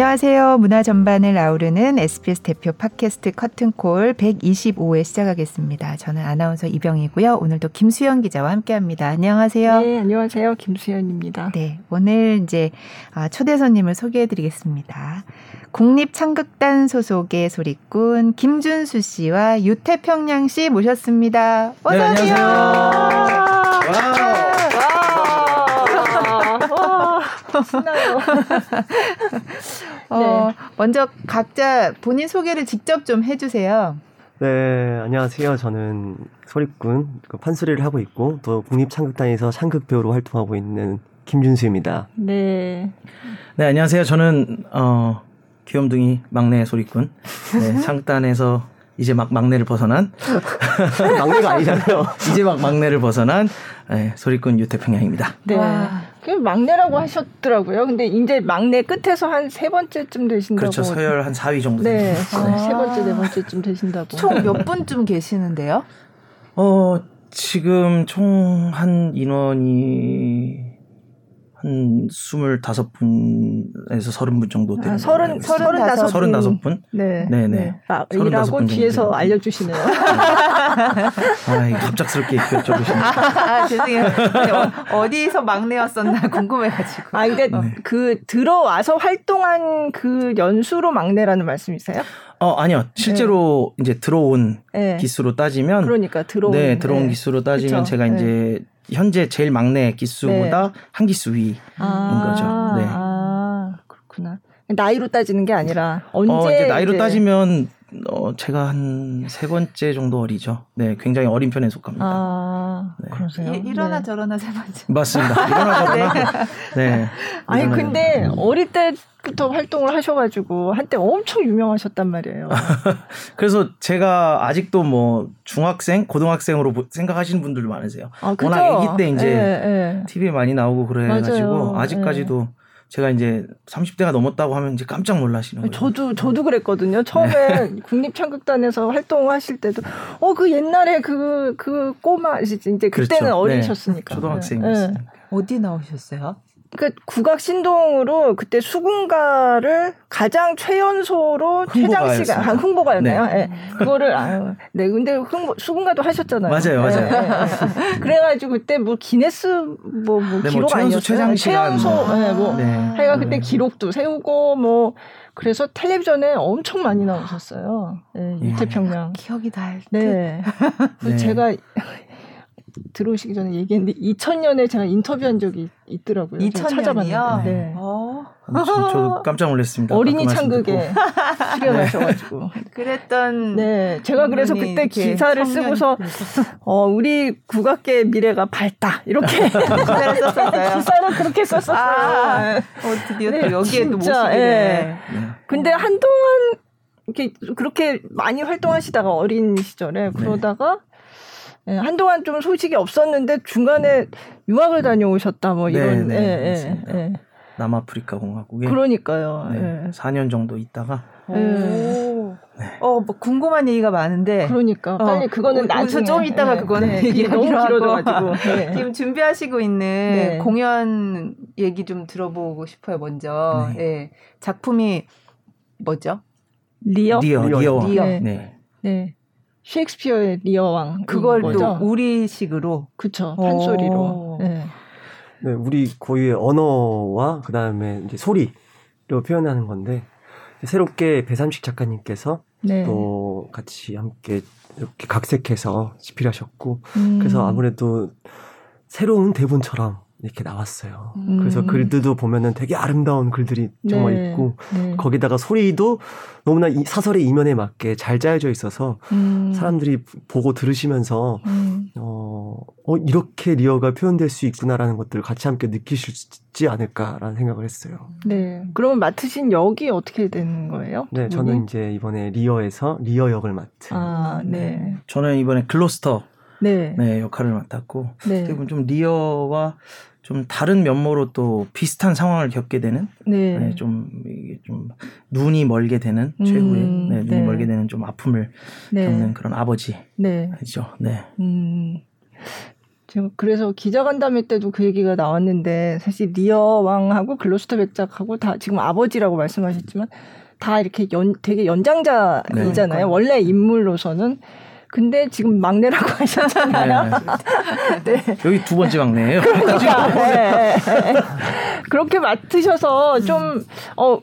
안녕하세요. 문화 전반을 아우르는 SBS 대표 팟캐스트 커튼콜 125회 시작하겠습니다. 저는 아나운서 이병이고요. 오늘도 김수현 기자와 함께합니다. 안녕하세요. 네, 안녕하세요. 김수현입니다. 네, 오늘 이제 아, 초대 손님을 소개해드리겠습니다. 국립창극단 소속의 소리꾼 김준수 씨와 유태평양 씨 모셨습니다. 어서 네, 오세요. 안녕하세요. 신나요. 어, 먼저 각자 본인 소개를 직접 좀 해주세요. 네, 안녕하세요. 저는 소리꾼 그 판소리를 하고 있고 또 국립창극단에서 창극 배우로 활동하고 있는 김준수입니다. 네. 네, 안녕하세요. 저는 어 귀염둥이 막내 소리꾼. 네, 창단에서 이제 막 막내를 벗어난 막내가 아니잖아요. 이제 막 막내를 벗어난 네, 소리꾼 유태평양입니다. 네. 와. 그 막내라고 하셨더라고요. 근데 이제 막내 끝에서 한 세 번째쯤 되신다고. 그렇죠. 서열 한 4위 정도 네. 됩니다. 세 번째, 네 번째쯤 되신다고. 총 몇 분쯤 계시는데요? 어, 지금 총 한 인원이 한 25분에서 30분 정도 되는 아, 서른, 걸로 서른다섯 분. 35분? 네. 네 네. 아, 35분 일하고 정도 뒤에서 되는 알려 주시네요. 아, 갑작스럽게 여쭤보시네. 아, 죄송해요. 아니, 어, 어디서 막내였었나 궁금해 가지고. 아, 근데 네. 그 들어와서 활동한 그 연수로 막내라는 말씀이세요? 어, 아니요. 실제로 이제 들어온 네. 기수로 따지면 그러니까 들어온. 네, 들어온 네. 기수로 따지면 그쵸. 제가 네. 이제 현재 제일 막내 기수보다 네. 한 기수 위. 아, 거죠. 네. 아, 그렇구나. 나이로 따지는 게 아니라 언제 어, 이제 나이로 따지면 어, 제가 한 세 번째 정도 어리죠. 네, 굉장히 어린 편에 속합니다. 아, 네. 그러세요. 이, 일어나 네. 저러나 세 번째. 맞습니다. 일어나 저러나. 네. 아니 일어나 근데 저러나. 어릴 때부터 활동을 하셔가지고 한때 엄청 유명하셨단 말이에요. 그래서 제가 아직도 뭐 중학생, 고등학생으로 보- 생각하시는 분들도 많으세요. 아, 그죠? 워낙 아기 때 이제 예, 예. TV에 많이 나오고 그래가지고 맞아요. 아직까지도 제가 이제 30대가 넘었다고 하면 이제 깜짝 놀라시는 거예요. 저도 저도 그랬거든요. 처음에 국립창극단에서 활동하실 때도 어 그 옛날에 그그 꼬마 이제 그때는 그렇죠. 어리셨으니까 네, 초등학생이었어요. 네. 어디 나오셨어요? 그러니까 국악 신동으로 그때 수군가를 가장 최연소로 최장 시간. 아, 흥보가였나요? 네. 예. 그거를 아유, 네 근데 흥보, 수군가도 하셨잖아요. 맞아요, 맞아요. 예, 예, 예. 그래가지고 그때 뭐 기네스 뭐, 뭐 네, 뭐 기록 최연소 아니었어요? 최장 시간 최연소 뭐. 예, 뭐 네. 하여간 그때 네. 기록도 세우고 뭐 그래서 텔레비전에 엄청 많이 나오셨어요. 예, 예. 유태평양. 기억이 날. 듯. 네. 네. 제가 들어오시기 전에 얘기했는데 2000년에 제가 인터뷰한 적이 있더라고요. 제가 2000년이요? 찾아봤는데. 네. 어, 저, 저도 깜짝 놀랐습니다. 어린이 그 듣고. 창극에 출연하셔가지고. 그랬던. 네, 제가 그래서 그때 기사를 쓰고서 어 우리 국악계 미래가 밝다 이렇게 기사를 썼었어요. 기사를 그렇게 썼었어요. 아, 어, 드디어 네, 또 여기에 또 진짜, 모시게 예. 되네. 네. 근데 한동안 이렇게 그렇게 많이 활동하시다가 어린 시절에 그러다가 예, 한동안 좀 소식이 없었는데 중간에 유학을 다녀오셨다 뭐 이런 네, 네, 예, 예. 예. 남아프리카 공화국에 그러니까요. 네, 예. 4년 정도 있다가 오. 네. 어, 뭐 궁금한 얘기가 많은데. 그러니까 빨리 어, 그거는 우- 나중에 우선 좀 이따가 그거는 네, 얘기하기로. 길어져가지고 네. 지금 준비하시고 있는 네. 공연 얘기 좀 들어보고 싶어요, 먼저. 네. 예. 작품이 뭐죠? 리어 리어 리어. 리어 리어. 네. 셰익스피어의 리어 왕 그걸? 또 우리식으로. 그쵸 오. 판소리로. 네. 네, 우리 고유의 언어와 그 다음에 이제 소리로 표현하는 건데 새롭게 배삼식 작가님께서 네. 또 같이 함께 이렇게 각색해서 집필하셨고 음. 그래서 아무래도 새로운 대본처럼 이렇게 나왔어요. 음. 그래서 글들도 보면은 되게 아름다운 글들이 정말 네. 있고 네. 거기다가 소리도 너무나 이 사설의 이면에 맞게 잘 짜여져 있어서 음. 사람들이 보고 들으시면서 음. 어, 어 이렇게 리어가 표현될 수 있구나라는 것들을 같이 함께 느끼실 수 있지 않을까라는 생각을 했어요. 네. 그러면 맡으신 역이 어떻게 되는 거예요? 네, 두 저는 분이? 이제 이번에 리어에서 리어 역을 맡은 아, 네. 저는 이번에 글로스터 네. 네, 역할을 맡았고 네. 어떻게 보면 좀 리어와 좀 다른 면모로 또 비슷한 상황을 겪게 되는 네. 네, 좀 이게 좀 눈이 멀게 되는 음, 최후의 네, 눈이 네. 멀게 되는 좀 아픔을 네. 겪는 그런 아버지죠. 네. 네. 음. 제가 그래서 기자간담회 때도 그 얘기가 나왔는데 사실 리어 왕하고 글로스터 백작하고 다 지금 아버지라고 말씀하셨지만 다 이렇게 연 되게 연장자이잖아요. 네. 원래 인물로서는 근데 지금 막내라고 하셨잖아요. 네. 여기 두 번째 막내예요. 그러니까 네. 그렇게 맡으셔서 좀 어.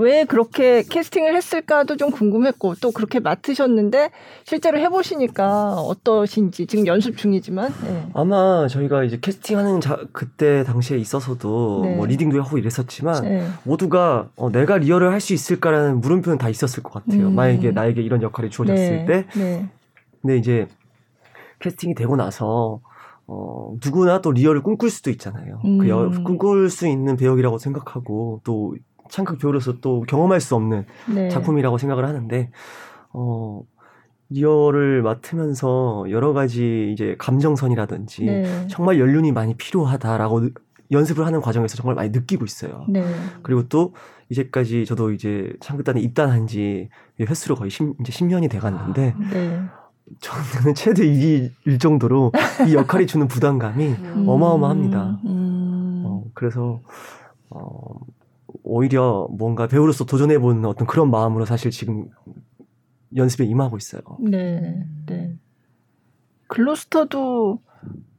왜 그렇게 캐스팅을 했을까도 좀 궁금했고 또 그렇게 맡으셨는데 실제로 해보시니까 어떠신지 지금 연습 중이지만 네. 아마 저희가 이제 캐스팅하는 자, 그때 당시에 있어서도 네. 뭐 리딩도 하고 이랬었지만 네. 모두가 어, 내가 리얼을 할 수 있을까라는 물음표는 다 있었을 것 같아요. 음. 만약에 나에게 이런 역할이 주어졌을 네. 때. 네. 근데 이제 캐스팅이 되고 나서 어, 누구나 또 리얼을 꿈꿀 수도 있잖아요. 음. 그 여, 꿈꿀 수 있는 배역이라고 생각하고 또 창극 배우로서 또 경험할 수 없는 네. 작품이라고 생각을 하는데 어 리얼을 맡으면서 여러 가지 이제 감정선이라든지 네. 정말 연륜이 많이 필요하다라고 느- 연습을 하는 과정에서 정말 많이 느끼고 있어요. 네. 그리고 또 이제까지 저도 이제 창극단에 입단한 지 횟수로 거의 10, 이제 10년이 돼 갔는데 네. 저는 최대 2일 정도로 이 역할이 주는 부담감이 음. 어마어마합니다. 음. 어, 그래서 어, 오히려 뭔가 배우로서 도전해보는 어떤 그런 마음으로 사실 지금 연습에 임하고 있어요. 네. 네. 글로스터도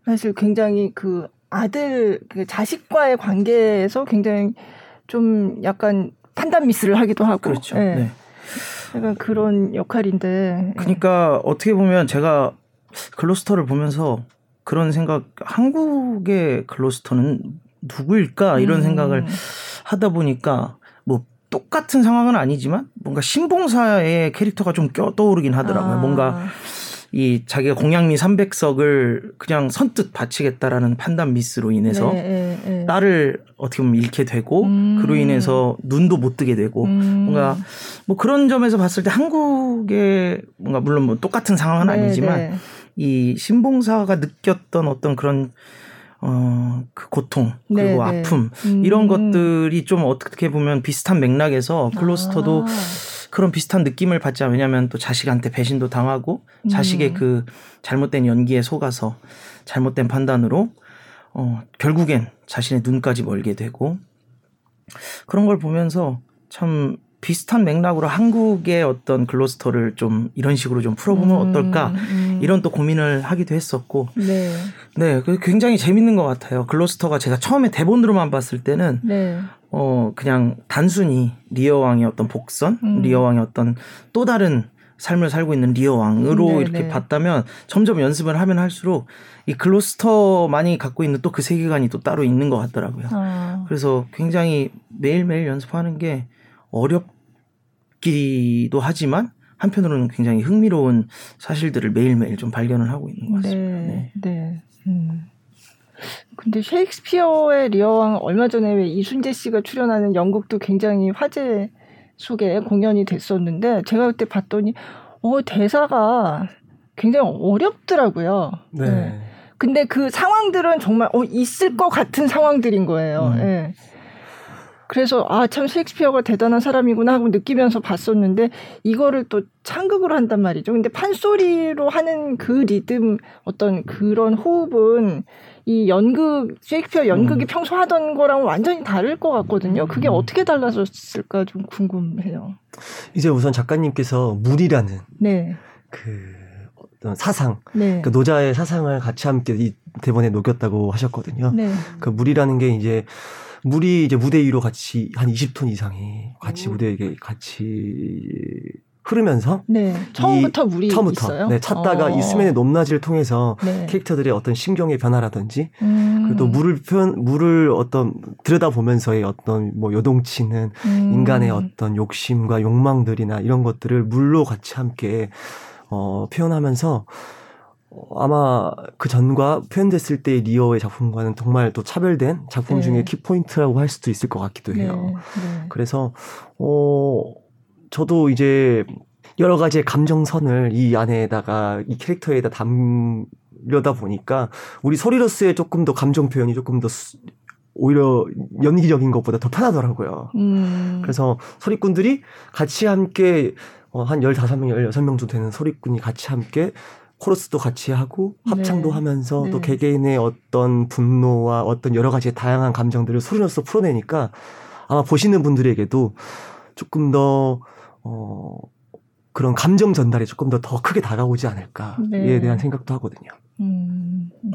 사실 굉장히 그 아들 그 자식과의 관계에서 굉장히 좀 약간 판단 미스를 하기도 하고 그렇죠. 네. 네. 약간 그런 역할인데 그러니까 어떻게 보면 제가 글로스터를 보면서 그런 생각 한국의 글로스터는 누구일까 이런 음. 생각을 하다 보니까 뭐 똑같은 상황은 아니지만 뭔가 신봉사의 캐릭터가 좀 껴 떠오르긴 하더라고요. 아. 뭔가 이 자기가 공양미 300석을 그냥 선뜻 바치겠다라는 판단 미스로 인해서 네, 네, 네. 딸을 어떻게 보면 잃게 되고 음. 그로 인해서 눈도 못 뜨게 되고 음. 뭔가 뭐 그런 점에서 봤을 때 한국의 뭔가 물론 뭐 똑같은 상황은 네, 아니지만 네. 이 신봉사가 느꼈던 어떤 그런 어 그 고통 그리고 네, 네. 아픔 음. 이런 것들이 좀 어떻게 보면 비슷한 맥락에서 글로스터도 아. 그런 비슷한 느낌을 받자 왜냐하면 또 자식한테 배신도 당하고 자식의 음. 그 잘못된 연기에 속아서 잘못된 판단으로 어 결국엔 자신의 눈까지 멀게 되고 그런 걸 보면서 참 비슷한 맥락으로 한국의 어떤 글로스터를 좀 이런 식으로 좀 풀어보면 음, 어떨까 음. 이런 또 고민을 하기도 했었고 네. 네 그 굉장히 재밌는 것 같아요 글로스터가 제가 처음에 대본으로만 봤을 때는 네. 어 그냥 단순히 리어 왕의 어떤 복선 음. 리어 왕의 어떤 또 다른 삶을 살고 있는 리어 왕으로 네, 이렇게 네. 봤다면 점점 연습을 하면 할수록 이 글로스터만이 갖고 있는 또 그 세계관이 또 따로 있는 것 같더라고요. 아. 그래서 굉장히 매일매일 연습하는 게 어렵기도 하지만 한편으로는 굉장히 흥미로운 사실들을 매일매일 좀 발견을 하고 있는 것 같습니다. 네. 네. 네. 음. 근데 셰익스피어의 리어왕 얼마 전에 왜 이순재 씨가 출연하는 연극도 굉장히 화제 속에 공연이 됐었는데 제가 그때 봤더니 어 대사가 굉장히 어렵더라고요. 네. 근데 그 상황들은 정말 어 있을 것 같은 상황들인 거예요. 음. 예. 그래서 아 참 셰익스피어가 대단한 사람이구나 하고 느끼면서 봤었는데 이거를 또 창극으로 한단 말이죠. 근데 판소리로 하는 그 리듬 어떤 그런 호흡은 이 연극 셰익스피어 연극이 음. 평소 하던 거랑 완전히 다를 것 같거든요. 그게 음. 어떻게 달라졌을까 좀 궁금해요. 이제 우선 작가님께서 물이라는 네, 그 어떤 사상, 네, 그 노자의 사상을 같이 함께 이 대본에 녹였다고 하셨거든요. 네, 그 물이라는 게 이제 물이 이제 무대 위로 같이 한 20톤 이상이 같이 무대에 같이 흐르면서 네. 처음부터 물이 처음부터 있어요. 네, 찾다가 어. 이 수면의 높낮이를 통해서 네. 캐릭터들의 어떤 심경의 변화라든지 음. 그리고 또 물을 표현 물을 어떤 들여다 보면서의 어떤 뭐 요동치는 음. 인간의 어떤 욕심과 욕망들이나 이런 것들을 물로 같이 함께 어 표현하면서 어, 아마 그 전과 표현됐을 때의 리어의 작품과는 정말 또 차별된 작품 네. 중에 키포인트라고 할 수도 있을 것 같기도 네, 해요. 네. 그래서 어 저도 이제 여러 가지의 감정선을 이 안에다가 이 캐릭터에다 담려다 보니까 우리 소리로스의 조금 더 감정 표현이 조금 더 수- 오히려 연기적인 것보다 더 편하더라고요. 음. 그래서 소리꾼들이 같이 함께 어, 한 15명, 16명 정도 되는 소리꾼이 같이 함께 코러스도 같이 하고 합창도 네. 하면서 또 네. 개개인의 어떤 분노와 어떤 여러 가지 다양한 감정들을 소리로서 풀어내니까 아마 보시는 분들에게도 조금 더 어, 그런 감정 전달이 조금 더더 크게 다가오지 않을까에 네. 대한 생각도 하거든요. 음, 음.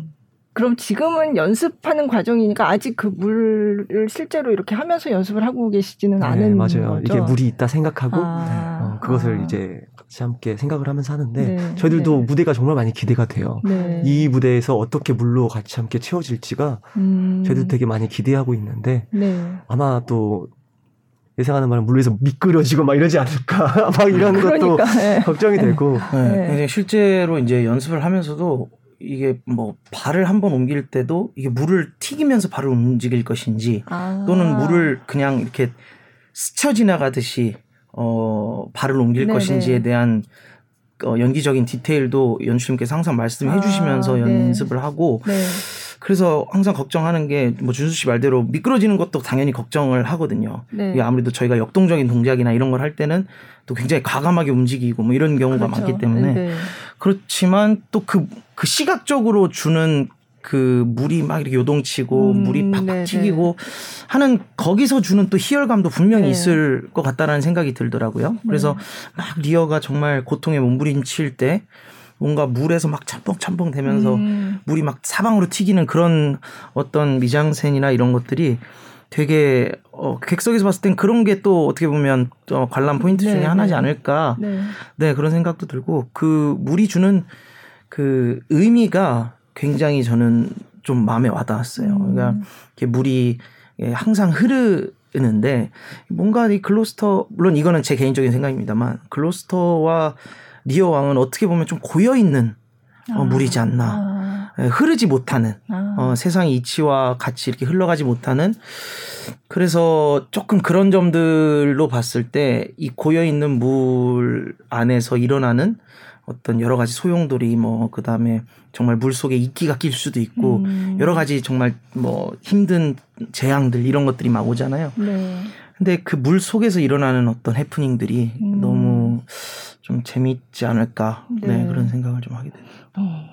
그럼 지금은 연습하는 과정이니까 아직 그 물을 실제로 이렇게 하면서 연습을 하고 계시지는 네, 않은 맞아요. 거죠. 이게 물이 있다 생각하고 아, 어, 그것을 아. 이제 같이 함께 생각을 하면서 하는데 네, 저희들도 네. 무대가 정말 많이 기대가 돼요. 네. 이 무대에서 어떻게 물로 같이 함께 채워질지가 음, 저희도 되게 많이 기대하고 있는데 네. 아마 또 예상하는 바는 물에서 미끄러지고 막 이러지 않을까 막 이런 것도 그러니까 네. 걱정이 되고 네. 네. 굉장히 실제로 이제 연습을 하면서도 이게 뭐 발을 한번 옮길 때도 이게 물을 튀기면서 발을 움직일 것인지 아. 또는 물을 그냥 이렇게 스쳐 지나가듯이 어 발을 옮길 네네. 것인지에 대한 어, 연기적인 디테일도 연출님께서 항상 말씀해 아, 주시면서 네. 연습을 하고 네. 그래서 항상 걱정하는 게 뭐 준수 씨 말대로 미끄러지는 것도 당연히 걱정을 하거든요. 네. 아무래도 저희가 역동적인 동작이나 이런 걸 할 때는 또 굉장히 과감하게 움직이고 뭐 이런 경우가 그렇죠. 많기 때문에 네. 그렇지만 또그그 시각적으로 주는 그 물이 막 이렇게 요동치고 음, 물이 팍팍 네네. 튀기고 하는 거기서 주는 또 희열감도 분명히 네. 있을 것 같다라는 생각이 들더라고요. 그래서 막 리어가 정말 고통에 몸부림칠 때 뭔가 물에서 막 첨벙첨벙 되면서 음. 물이 막 사방으로 튀기는 그런 어떤 미장센이나 이런 것들이 되게 어, 객석에서 봤을 땐 그런 게 또 어떻게 보면 어, 관람 포인트 네, 중에 하나지 네. 않을까 네. 네, 그런 생각도 들고 그 물이 주는 그 의미가 굉장히 저는 좀 마음에 와닿았어요. 음. 그러니까 이렇게 물이 예, 항상 흐르는데 뭔가 이 글로스터 물론 이거는 제 개인적인 생각입니다만 글로스터와 리어 왕은 어떻게 보면 좀 고여 있는 어, 아. 물이지 않나. 아. 예, 흐르지 못하는 아. 어, 세상의 이치와 같이 이렇게 흘러가지 못하는 그래서 조금 그런 점들로 봤을 때 이 고여 있는 물 안에서 일어나는 어떤 여러 가지 소용돌이 뭐 그다음에 정말 물 속에 이끼가 낄 수도 있고 음. 여러 가지 정말 뭐 힘든 재앙들 이런 것들이 막 오잖아요. 네. 근데 그 물 속에서 일어나는 어떤 해프닝들이 음. 너무 좀 재밌지 않을까 네, 네. 그런 생각을 좀 하게 돼요. 어,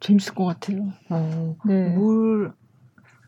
재밌을 것 같아요. 어, 네. 물,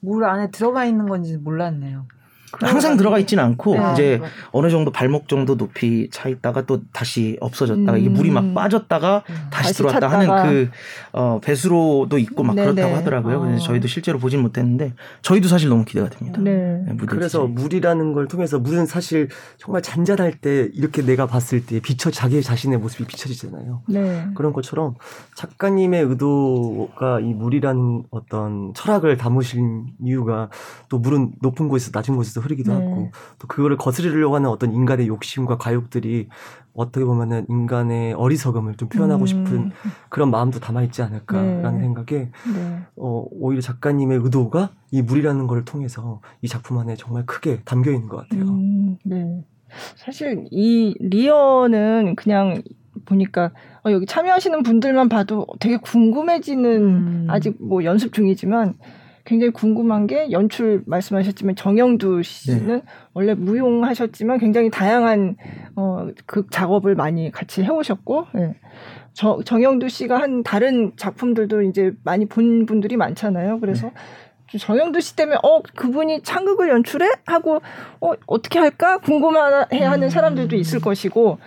물 안에 들어가 있는 건지 몰랐네요. 항상 들어가 있지는 않고 네. 이제 어느 정도 발목 정도 높이 차 있다가 또 다시 없어졌다가 이게 물이 막 음. 빠졌다가 다시, 다시 들어왔다 찾다가. 하는 그 어, 배수로도 있고 막 네네. 그렇다고 하더라고요. 그래서 어. 저희도 실제로 보진 못했는데 저희도 사실 너무 기대가 됩니다. 네. 네, 그래서 디자인. 물이라는 걸 통해서 물은 사실 정말 잔잔할 때 이렇게 내가 봤을 때 비춰 자기 자신의 모습이 비춰지잖아요. 네. 그런 것처럼 작가님의 의도가 이 물이라는 어떤 철학을 담으신 이유가 또 물은 높은 곳에서 낮은 곳에서 흐르기도 네. 하고 또 그거를 거스르려고 하는 어떤 인간의 욕심과 과욕들이 어떻게 보면은 인간의 어리석음을 좀 표현하고 음. 싶은 그런 마음도 담아 있지 않을까라는 네. 생각에 네. 어, 오히려 작가님의 의도가 이 물이라는 걸 통해서 이 작품 안에 정말 크게 담겨 있는 것 같아요. 음, 네. 사실 이 리어는 그냥 보니까 어, 여기 참여하시는 분들만 봐도 되게 궁금해지는 음. 아직 뭐 연습 중이지만 굉장히 궁금한 게 연출 말씀하셨지만 정영두 씨는 원래 무용하셨지만 굉장히 다양한 어, 극 작업을 많이 같이 해오셨고 예. 저, 정영두 씨가 한 다른 작품들도 이제 많이 본 분들이 많잖아요. 그래서 정영두 씨 때문에 어 그분이 창극을 연출해 하고 어 어떻게 할까 궁금해하는 사람들도 있을 것이고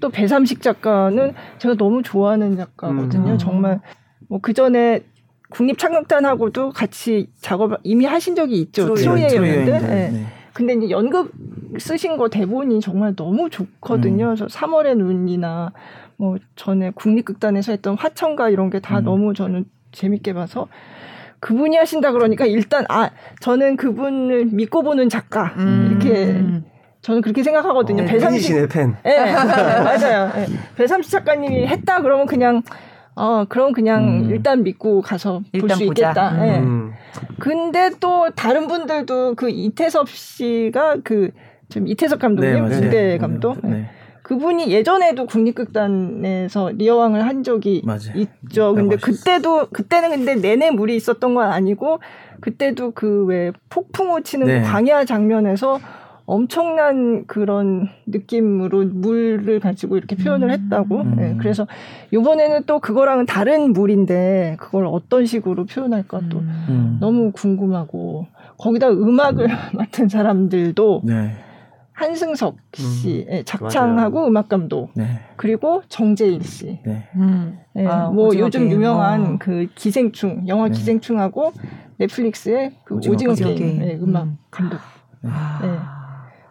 또 배삼식 작가는 제가 너무 좋아하는 작가거든요. 음. 정말 뭐 그 전에 국립창극단하고도 같이 작업을 이미 하신 적이 있죠. 연대. 연대. 예. 네. 근데 이제 연극 쓰신 거 대본이 정말 너무 좋거든요. 음. 그래서 3월의 눈이나 뭐 전에 국립극단에서 했던 화천가 이런 게다 음. 너무 저는 재밌게 봐서 그분이 하신다 그러니까 일단 아 저는 그분을 믿고 보는 작가 음. 이렇게 저는 그렇게 생각하거든요. 어, 배삼식 팬이시네 팬. 예, 맞아요. 예. 배삼식 작가님이 했다 그러면 그냥 어 그럼 그냥 음. 일단 믿고 가서 볼 수. 있겠다. 예. 음. 근데 또 다른 분들도 그 이태섭 씨가 그 지금 이태섭 감독님 네. 무대 감독 네. 네. 그분이 예전에도 국립극단에서 리어왕을 한 적이 맞아요. 있죠. 근데 멋있었어요. 그때도 그때는 근데 내내 물이 있었던 건 아니고 그때도 그 왜 폭풍우 치는 네. 광야 장면에서 엄청난 그런 느낌으로 물을 가지고 이렇게 표현을 했다고. 음. 네, 그래서 이번에는 또 그거랑은 다른 물인데 그걸 어떤 식으로 표현할까 또 음. 너무 궁금하고 거기다 음악을 맡은 사람들도 네. 한승석 씨 음, 예, 작창하고 음악 감독 네. 그리고 정재일 씨. 네. 음. 예, 아, 뭐 오징어 요즘. 유명한 어. 그 기생충 영화 네. 기생충하고 넷플릭스의 그 오징어 오징어, 게임. 게임, 예, 음악 음. 감독. 아.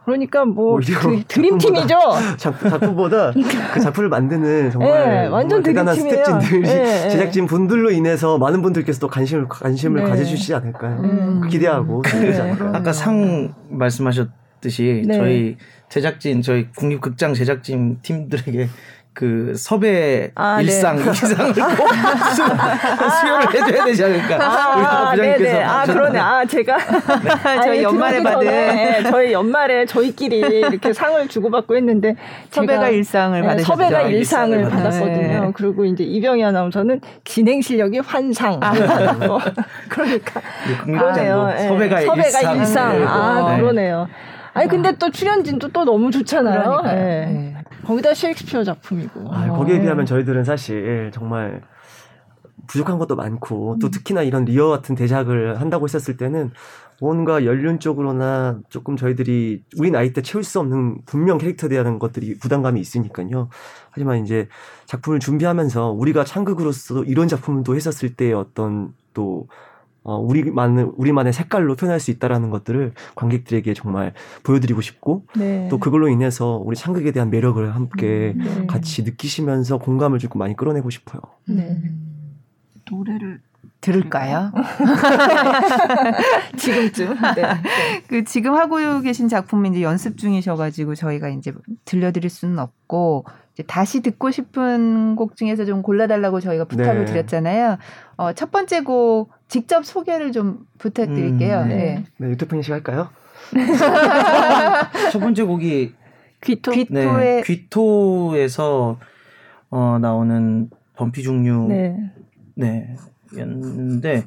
네. 그러니까 뭐 오히려 드, 드림팀이죠. 작품, 작품보다 그 작품을 만드는 정말, 네, 완전 대단한. 스태프진들, 네, 네. 제작진 분들로 인해서 많은 분들께서 또 관심을 관심을 네. 가져주시지 않을까요? 음. 기대하고 기대하지 네. 않을까요? 아까 상 말씀하셨듯이 네. 저희 제작진 저희 국립극장 제작진 팀들에게 그 섭외 아, 일상 네. 이상을 꼭 수, 수요를 해줘야 되지 않을까? 우리 아, 부장님께서 네네. 아, 그러네. 아, 제가. 저희 연말에 받은 네, 저희 연말에 저희끼리 이렇게 상을 주고받고 했는데. 섭외가 일상을 네, 받으셨죠. 섭외가 일상을 일상을 받았어요. 받았거든요. 네. 그리고 이제 이병희 아나운서는 진행 실력이 환상. 받았고. 그러니까. 국립극장도 그러네요. 예. 섭외가, 섭외가 일상. 일상. 아, 네. 그러네요. 아니, 근데 또 출연진도 또 너무 좋잖아요. 예. 네. 거기다 셰익스피어 작품이고. 아, 어. 거기에 비하면 저희들은 사실 정말 부족한 것도 많고 또 특히나 이런 리어 같은 대작을 한다고 했었을 때는 뭔가 연륜적으로나 조금 저희들이 우리 나이 때 채울 수 없는 분명 캐릭터에 대한 것들이 부담감이 있으니까요. 하지만 이제 작품을 준비하면서 우리가 창극으로서 이런 작품을 또 했었을 때의 어떤 또 어, 우리만의, 우리만의 색깔로 표현할 수 있다라는 것들을 관객들에게 정말 보여드리고 싶고 네. 또 그걸로 인해서 우리 창극에 대한 매력을 함께 네. 같이 느끼시면서 공감을 좀 많이 끌어내고 싶어요. 네. 노래를 들을까요? 지금쯤. 네. 그 지금 하고 계신 작품이 이제 연습 중이셔가지고 저희가 이제 들려드릴 수는 없고 이제 다시 듣고 싶은 곡 중에서 좀 골라달라고 저희가 부탁을 네. 드렸잖아요. 어, 첫 번째 곡 직접 소개를 좀 부탁드릴게요. 음, 네. 네. 네, 유태평 씨 할까요? 첫 번째 곡이 귀토. 귀- 네, 귀토에서 어, 나오는 범피 중류 네. 네. 였는데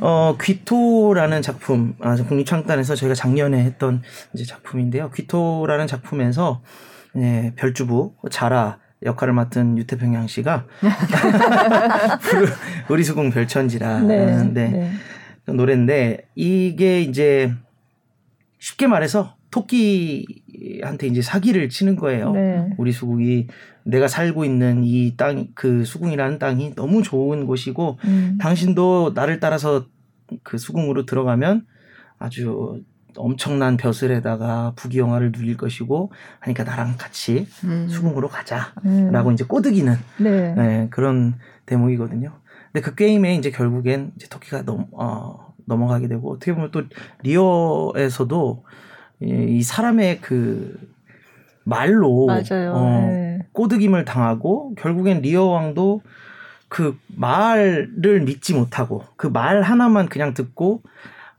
어 귀토라는 작품 아 국립창단에서 저희가 작년에 했던 이제 작품인데요. 귀토라는 작품에서 네, 별주부 자라 역할을 맡은 유태평양 씨가 우리 수궁 별천지라는 네. 네. 네. 그 노래인데 이게 이제 쉽게 말해서 토끼 한테 이제 사기를 치는 거예요. 네. 우리 수국이 내가 살고 있는 이 땅, 그 수궁이라는 땅이 너무 좋은 곳이고, 음. 당신도 나를 따라서 그 수궁으로 들어가면 아주 엄청난 벼슬에다가 부귀영화를 누릴 것이고, 하니까 나랑 같이 음. 수궁으로 가자. 음. 라고 이제 꼬드기는 네. 네, 그런 대목이거든요. 근데 그 게임에 이제 결국엔 이제 토끼가 넘, 어, 넘어가게 되고 어떻게 보면 또 리어에서도 이, 이 사람의 그 말로 맞아요. 어, 네. 꼬드김을 당하고 결국엔 리어 왕도 그 말을 믿지 못하고 그 말 하나만 그냥 듣고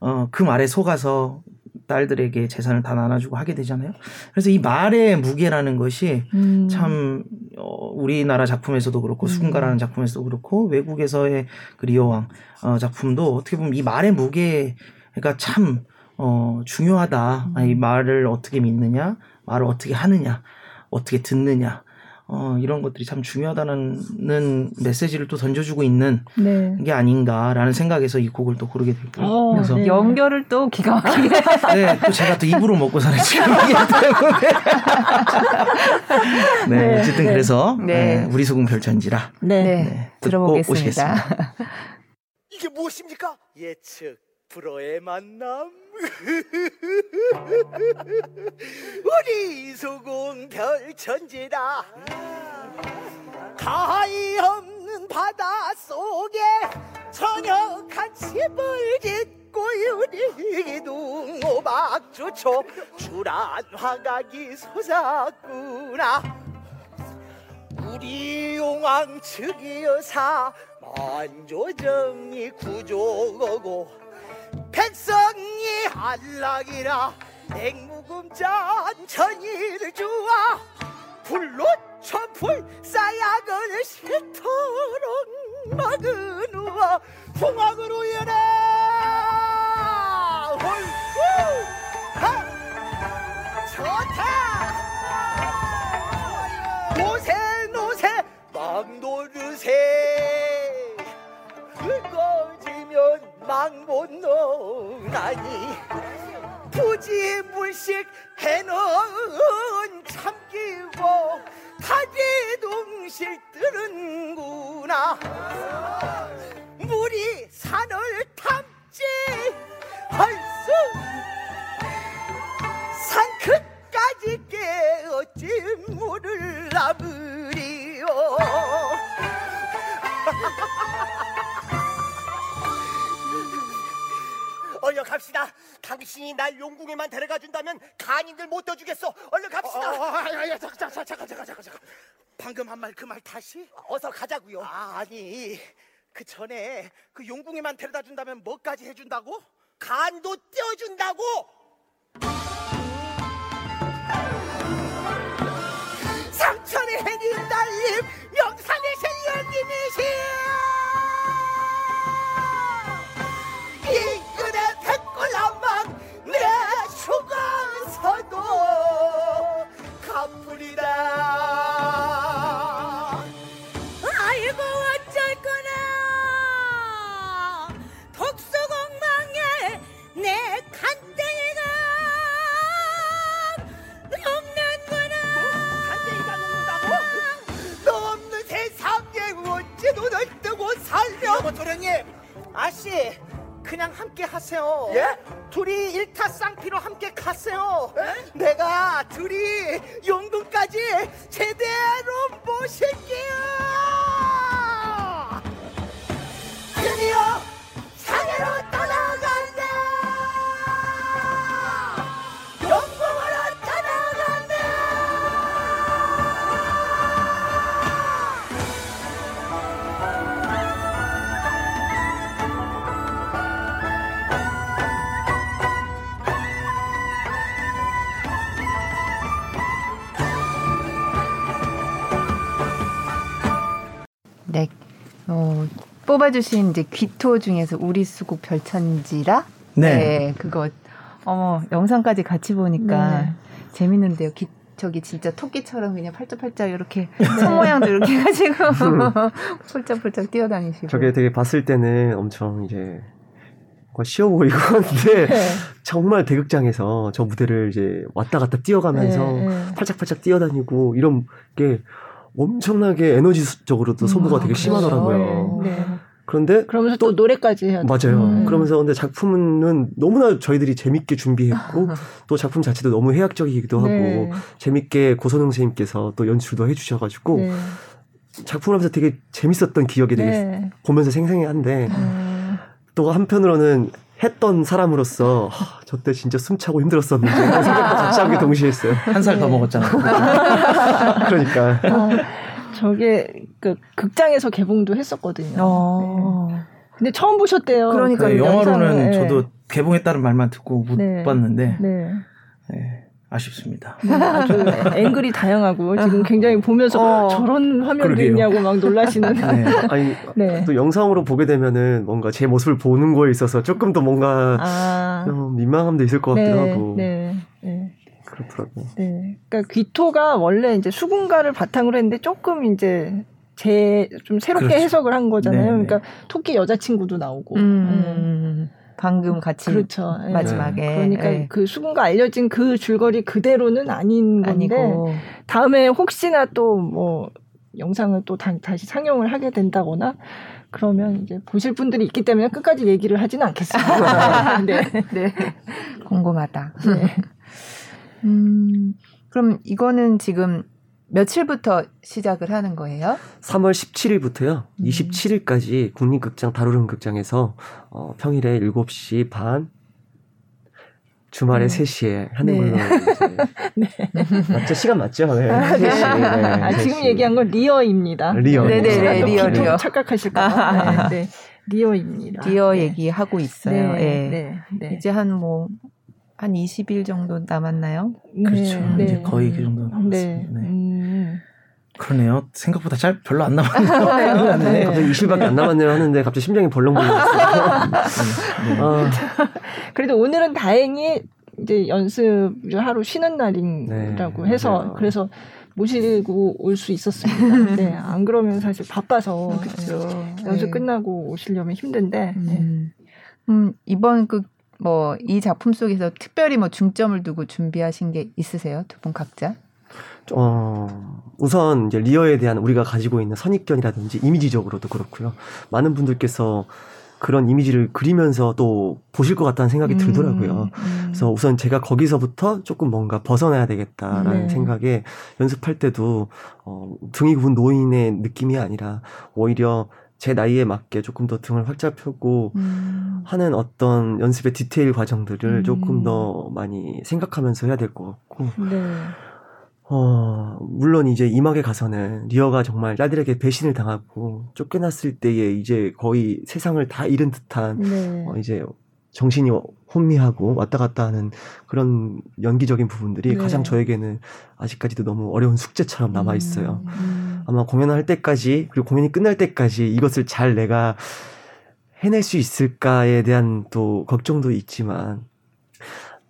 어, 그 말에 속아서 딸들에게 재산을 다 나눠주고 하게 되잖아요. 그래서 이 말의 무게라는 것이 음. 참 어, 우리나라 작품에서도 그렇고 음. 수군가라는 작품에서도 그렇고 외국에서의 그 리어왕 어, 작품도 어떻게 보면 이 말의 무게가 참 어, 중요하다. 음. 아, 이 말을 어떻게 믿느냐, 말을 어떻게 하느냐, 어떻게 듣느냐. 어, 이런 것들이 참 중요하다는 메시지를 또 던져주고 있는 네. 게 아닌가라는 생각에서 이 곡을 또 고르게 됐고요. 어, 그래서 네. 연결을 또 기가 막히게. 네, 또 제가 또 입으로 먹고 사는 직업이기 때문에. 네, 네, 어쨌든 네. 그래서 네. 네, 우리 수군 별천지라. 네. 네, 네, 듣고 들어보겠습니다. 오시겠습니다. 이게 무엇입니까? 예측 불어의 만남 우리 소공 별천지라 가히 없는 바다 속에 저녁한 집을 짓고 유리기둥 오박주초 주란 화각이 솟았구나. 우리 용왕 측이여사 만조정이 구조거고 백성이 한락이라 냉무금 잔 천일을 주아 불로 촛불 싸약을 실토록 막은 우와 풍악으로 열아 막못 노나니 부지불식 해는 참기고 타비동실 뜨는구나. 물이 산을 탐지 할수 산 끝까지 깨어지 물을 나무 갑시다. 당신이 날 용궁에만 데려가 준다면 간인들 못 떠주겠어. 얼른 갑시다. 아야 잠깐 잠깐 잠깐 잠깐 잠깐 잠깐. 방금 한 말 그 말 다시? 어서 가자고요. 아, 아니 그 전에 그 용궁에만 데려다 준다면 뭐까지 해준다고? 간도 떼어준다고. 삼천의 해님 달님 명산의 생년님이시 살며 여보 도령님 아씨 그냥 함께 하세요. 예? 둘이 일타 쌍피로 함께 가세요. 내가 둘이 용궁까지 제대로 모실게요 드디어 산으로 어, 뽑아주신 이제 귀토 중에서 우리 수국 별천지라. 네. 그거 어머 영상까지 같이 보니까 네. 재밌는데요. 기, 저기 진짜 토끼처럼 그냥 팔짝팔짝 이렇게 손 모양도 이렇게 해가지고 폴짝폴짝 뛰어다니시고. 저게 되게 봤을 때는 엄청 이제 뭔가 쉬워 보이고 한데 네. 정말 대극장에서 저 무대를 이제 왔다 갔다 뛰어가면서 네, 네. 팔짝팔짝 뛰어다니고 이런 게 엄청나게 에너지적으로도 소모가 아, 되게 그래요? 심하더라고요. 네. 그런데 그러면서 또, 노래까지 해야 돼. 맞아요. 음. 그러면서 근데 작품은 너무나 저희들이 재밌게 준비했고 또 작품 자체도 너무 해학적이기도 네. 하고 재밌게 고선영 선생님께서 또 연출도 해주셔가지고 네. 작품을 하면서 되게 재밌었던 기억이 되게 네. 보면서 생생한데 음. 또 한편으로는 했던 사람으로서 하, 저때 진짜 숨차고 힘들었었는데 그런 생각도 같이 하게 동시에 했어요. 한 살더 네. 먹었잖아. 그러니까 아, 저게 그 극장에서 개봉도 했었거든요. 어. 네. 근데 처음 보셨대요. 그러니까 네, 영화로는 영상을. 네. 저도 개봉했다는 말만 듣고 못 네. 봤는데 네. 네, 아쉽습니다. 네, 아주 앵글이 다양하고 지금 굉장히 보면서 어. 저런 화면도 그러게요. 있냐고 막 놀라시는. 네. 아니 네. 또 영상으로 보게 되면은 뭔가 제 모습을 보는 거에 있어서 조금 더 뭔가 아. 좀 민망함도 있을 것 같기도 네, 하고 네, 네, 그렇더라고요. 네. 그러니까 귀토가 원래 이제 수군가를 바탕으로 했는데 조금 이제 제 좀 새롭게 그렇죠. 해석을 한 거잖아요. 네, 네. 그러니까 토끼 여자친구도 나오고. 네. 음, 방금 같이 그렇죠. 예. 마지막에 그러니까 예. 그 수군가 알려진 그 줄거리 그대로는 아닌 건데 아니고 다음에 혹시나 또 뭐 영상을 또 다, 시 상영을 하게 된다거나 그러면 이제 보실 분들이 있기 때문에 끝까지 얘기를 하지는 않겠습니다. 네. 네 궁금하다. 네. 음, 그럼 이거는 지금 며칠부터 시작을 하는 거예요? 3월 17일부터요. 음. 27일까지 국립극장 달오름극장에서 어, 평일에 7시 반 주말에 네. 3시에 하는 네. 걸로 이제 맞죠? 시간 맞죠? 네. 3시. 네, 아, 지금 3시. 얘기한 건 리어입니다. 리어. 네 네네, 또 리어, 귀토 리어. 착각하실까 봐. 네, 네. 리어입니다. 디어 네. 얘기하고 있어요. 네, 예. 네, 네. 이제 한 뭐, 한 20일 정도 남았나요? 그렇죠. 네, 이제 네. 거의 그 정도 남았습니다. 네. 네. 음. 그러네요. 생각보다 잘 별로 안 남았네요. 네. 갑자기 20일밖에 안 남았네요 하는데 갑자기 심장이 벌렁벌렁 했어요. 아, 그래도 오늘은 다행히 이제 연습을 하루 쉬는 날이라고 네, 해서 맞아요. 그래서 모시고 올 수 있었습니다. 네, 안 그러면 사실 바빠서 그렇죠. 연습 네. 끝나고 오시려면 힘든데 네. 음, 음, 이번 그 뭐 이 작품 속에서 특별히 뭐 중점을 두고 준비하신 게 있으세요? 두 분 각자? 어, 우선 이제 리어에 대한 우리가 가지고 있는 선입견이라든지 이미지적으로도 그렇고요. 많은 분들께서 그런 이미지를 그리면서 또 보실 것 같다는 생각이 들더라고요. 음, 그래서 우선 제가 거기서부터 조금 뭔가 벗어나야 되겠다라는 네. 생각에 연습할 때도 어, 등이 굽은 노인의 느낌이 아니라 오히려 제 나이에 맞게 조금 더 등을 활짝 펴고 음, 하는 어떤 연습의 디테일 과정들을 음. 조금 더 많이 생각하면서 해야 될 것 같고 네. 어, 물론 이제 이막에 가서는 리어가 정말 딸들에게 배신을 당하고 쫓겨났을 때에 이제 거의 세상을 다 잃은 듯한 네. 어, 이제 정신이 혼미하고 왔다 갔다 하는 그런 연기적인 부분들이 네. 가장 저에게는 아직까지도 너무 어려운 숙제처럼 남아 있어요. 음, 아마 공연을 할 때까지 그리고 공연이 끝날 때까지 이것을 잘 내가 해낼 수 있을까에 대한 또 걱정도 있지만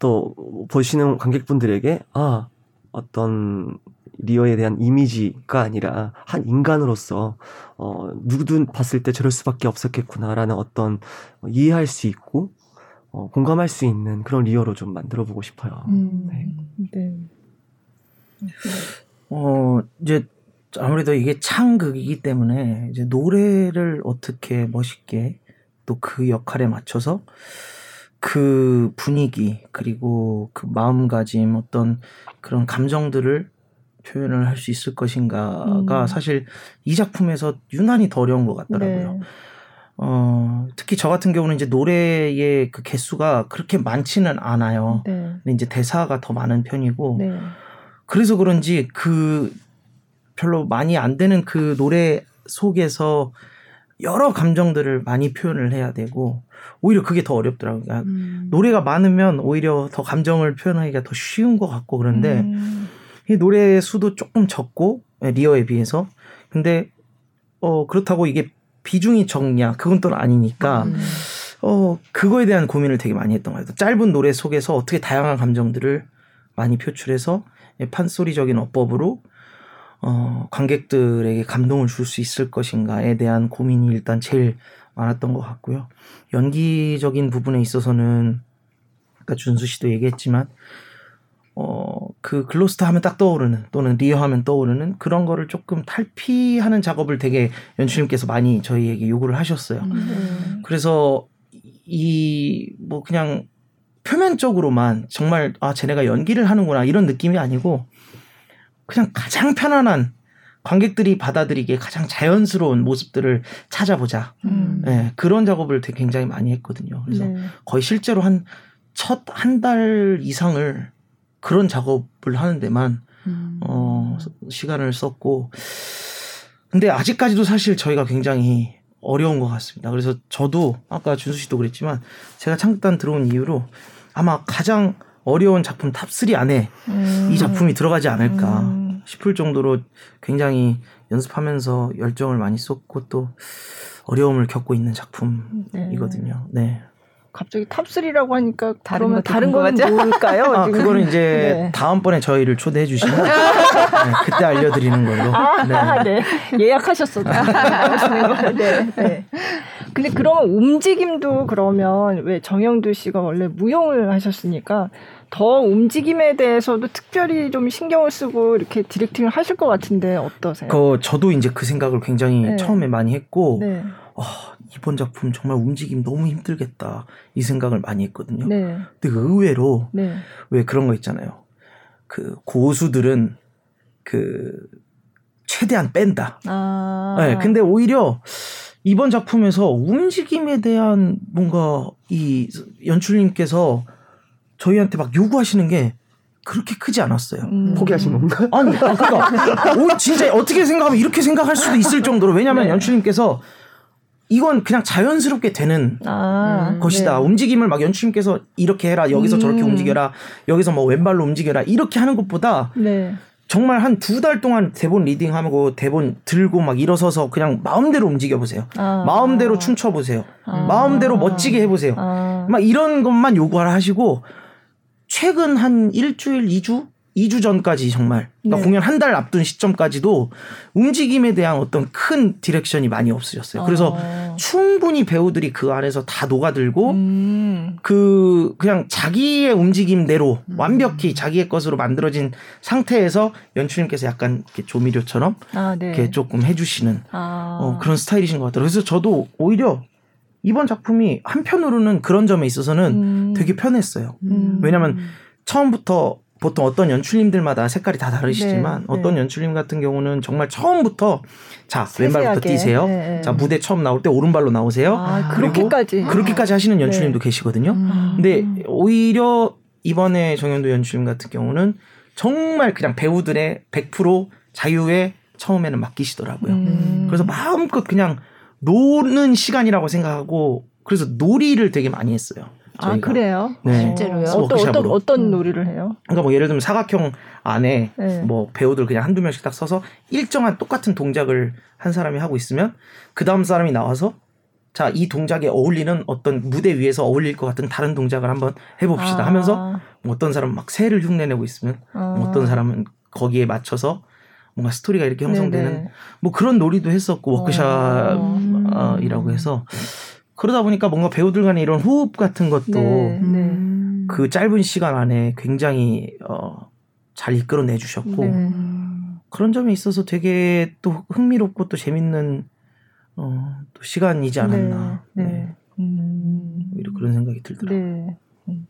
또 보시는 관객분들에게 아 어떤 리어에 대한 이미지가 아니라 한 인간으로서 어 누구든 봤을 때 저럴 수밖에 없었겠구나라는 어떤 이해할 수 있고 어, 공감할 수 있는 그런 리어로 좀 만들어 보고 싶어요. 음, 네. 네. 어, 이제 아무래도 이게 창극이기 때문에 이제 노래를 어떻게 멋있게 또 그 역할에 맞춰서 그 분위기 그리고 그 마음가짐 어떤 그런 감정들을 표현을 할 수 있을 것인가가 음. 사실 이 작품에서 유난히 더 어려운 것 같더라고요. 네. 어, 특히 저 같은 경우는 이제 노래의 그 개수가 그렇게 많지는 않아요. 네. 근데 이제 대사가 더 많은 편이고 네. 그래서 그런지 그 별로 많이 안 되는 그 노래 속에서 여러 감정들을 많이 표현을 해야 되고 오히려 그게 더 어렵더라고요. 그러니까 음, 노래가 많으면 오히려 더 감정을 표현하기가 더 쉬운 것 같고 그런데 음. 이 노래 수도 조금 적고 예, 리어에 비해서 근데 어 그렇다고 이게 비중이 적냐 그건 또 아니니까 음, 어 그거에 대한 고민을 되게 많이 했던 것 같아요. 짧은 노래 속에서 어떻게 다양한 감정들을 많이 표출해서 예, 판소리적인 어법으로 어 관객들에게 감동을 줄 수 있을 것인가에 대한 고민이 일단 제일 많았던 것 같고요. 연기적인 부분에 있어서는 아까 준수 씨도 얘기했지만 어 그 글로스터 하면 딱 떠오르는 또는 리어 하면 떠오르는 그런 거를 조금 탈피하는 작업을 되게 연출님께서 많이 저희에게 요구를 하셨어요. 네. 그래서 이 뭐 그냥 표면적으로만 정말 아 쟤네가 연기를 하는구나 이런 느낌이 아니고 그냥 가장 편안한 관객들이 받아들이기에 가장 자연스러운 모습들을 찾아보자. 음. 예, 그런 작업을 되게 굉장히 많이 했거든요. 그래서 네. 거의 실제로 한 첫 한 달 이상을 그런 작업을 하는 데만 음. 어, 시간을 썼고, 근데 아직까지도 사실 저희가 굉장히 어려운 것 같습니다. 그래서 저도 아까 준수 씨도 그랬지만 제가 창극단 들어온 이후로 아마 가장 어려운 작품 top 3 안에 음. 이 작품이 들어가지 않을까 음. 싶을 정도로 굉장히 연습하면서 열정을 많이 쏟고 또 어려움을 겪고 있는 작품이거든요. 네. 갑자기 top 3라고 하니까 다른 그러면 다른 거는 궁금하죠? 뭘까요? 아, 지금? 그거는 이제 네. 다음번에 저희를 초대해 주시면 네, 그때 알려드리는 걸로. 아, 네. 예약하셨어. 나오시는 거. 네, 네. 근데 그러면 움직임도 그러면 왜 정영두 씨가 원래 무용을 하셨으니까 더 움직임에 대해서도 특별히 좀 신경을 쓰고 이렇게 directing을 하실 것 같은데 어떠세요? 그 저도 이제 그 생각을 굉장히 네. 처음에 많이 했고 네. 아, 이번 작품 정말 움직임 너무 힘들겠다 이 생각을 많이 했거든요. 네. 근데 그 의외로 네. 왜 그런 거 있잖아요. 그 고수들은 그 최대한 뺀다. 아. 네, 근데 오히려 이번 작품에서 움직임에 대한 뭔가 이 연출님께서 저희한테 막 요구하시는 게 그렇게 크지 않았어요. 음. 포기하신 건가? 아니, 아, 그러니까 오, 진짜 어떻게 생각하면 이렇게 생각할 수도 있을 정도로 왜냐하면 네. 연출님께서 이건 그냥 자연스럽게 되는 아. 음, 것이다. 네. 움직임을 막 연출님께서 이렇게 해라, 여기서 저렇게 음. 움직여라, 여기서 뭐 왼발로 움직여라 이렇게 하는 것보다 네. 정말 한 두 달 동안 대본 리딩하고 대본 들고 막 일어서서 그냥 마음대로 움직여 보세요. 아. 마음대로 춤춰 보세요. 아. 마음대로 멋지게 해 보세요. 아. 막 이런 것만 요구하라 하시고 최근 한 일주일, 2주? 2주 전까지 정말 그러니까 네. 공연 한 달 앞둔 시점까지도 움직임에 대한 어떤 큰 direction이 많이 없으셨어요. 그래서 어. 충분히 배우들이 그 안에서 다 녹아들고 음. 그 그냥 자기의 움직임대로 완벽히 자기의 것으로 만들어진 상태에서 연출님께서 약간 이렇게 조미료처럼 아, 네. 이렇게 조금 해주시는 아. 어, 그런 스타일이신 것 같더라고요. 그래서 저도 오히려 이번 작품이 한편으로는 그런 점에 있어서는 음. 되게 편했어요. 음. 왜냐면 처음부터 보통 어떤 연출님들마다 색깔이 다 다르시지만 네, 어떤 네. 연출님 같은 경우는 정말 처음부터 자 왼발부터 세세하게. 뛰세요. 네, 네. 자 무대 처음 나올 때 오른발로 나오세요. 아, 그렇게까지. 그렇게까지 하시는 연출님도 네. 계시거든요. 음. 근데 오히려 이번에 정현도 연출님 같은 경우는 정말 그냥 배우들의 100% 자유에 처음에는 맡기시더라고요. 음. 그래서 마음껏 그냥 노는 시간이라고 생각하고 그래서 놀이를 되게 많이 했어요. 아, 저희가. 그래요? 네. 실제로요? 어떤, 어떤. 어떤 놀이를 해요? 그러니까 뭐 예를 들면 사각형 안에 네. 뭐 배우들 그냥 한두 명씩 딱 서서 일정한 똑같은 동작을 한 사람이 하고 있으면 그 다음 사람이 나와서 자, 이 동작에 어울리는 어떤 무대 위에서 어울릴 것 같은 다른 동작을 한번 해봅시다 아. 하면서 뭐 어떤 사람은 막 새를 흉내내고 있으면 아. 뭐 어떤 사람은 거기에 맞춰서 뭔가 스토리가 이렇게 형성되는 네네. 뭐 그런 놀이도 했었고 워크샵이라고 음. 해서 그러다 보니까 뭔가 배우들 간의 이런 호흡 같은 것도 네. 네. 그 짧은 시간 안에 굉장히 어, 잘 이끌어 내 주셨고 네. 그런 점에 있어서 되게 또 흥미롭고 또 재밌는 어, 또 시간이지 않았나 네. 네. 네. 음. 오히려 그런 생각이 들더라고요. 네. 음.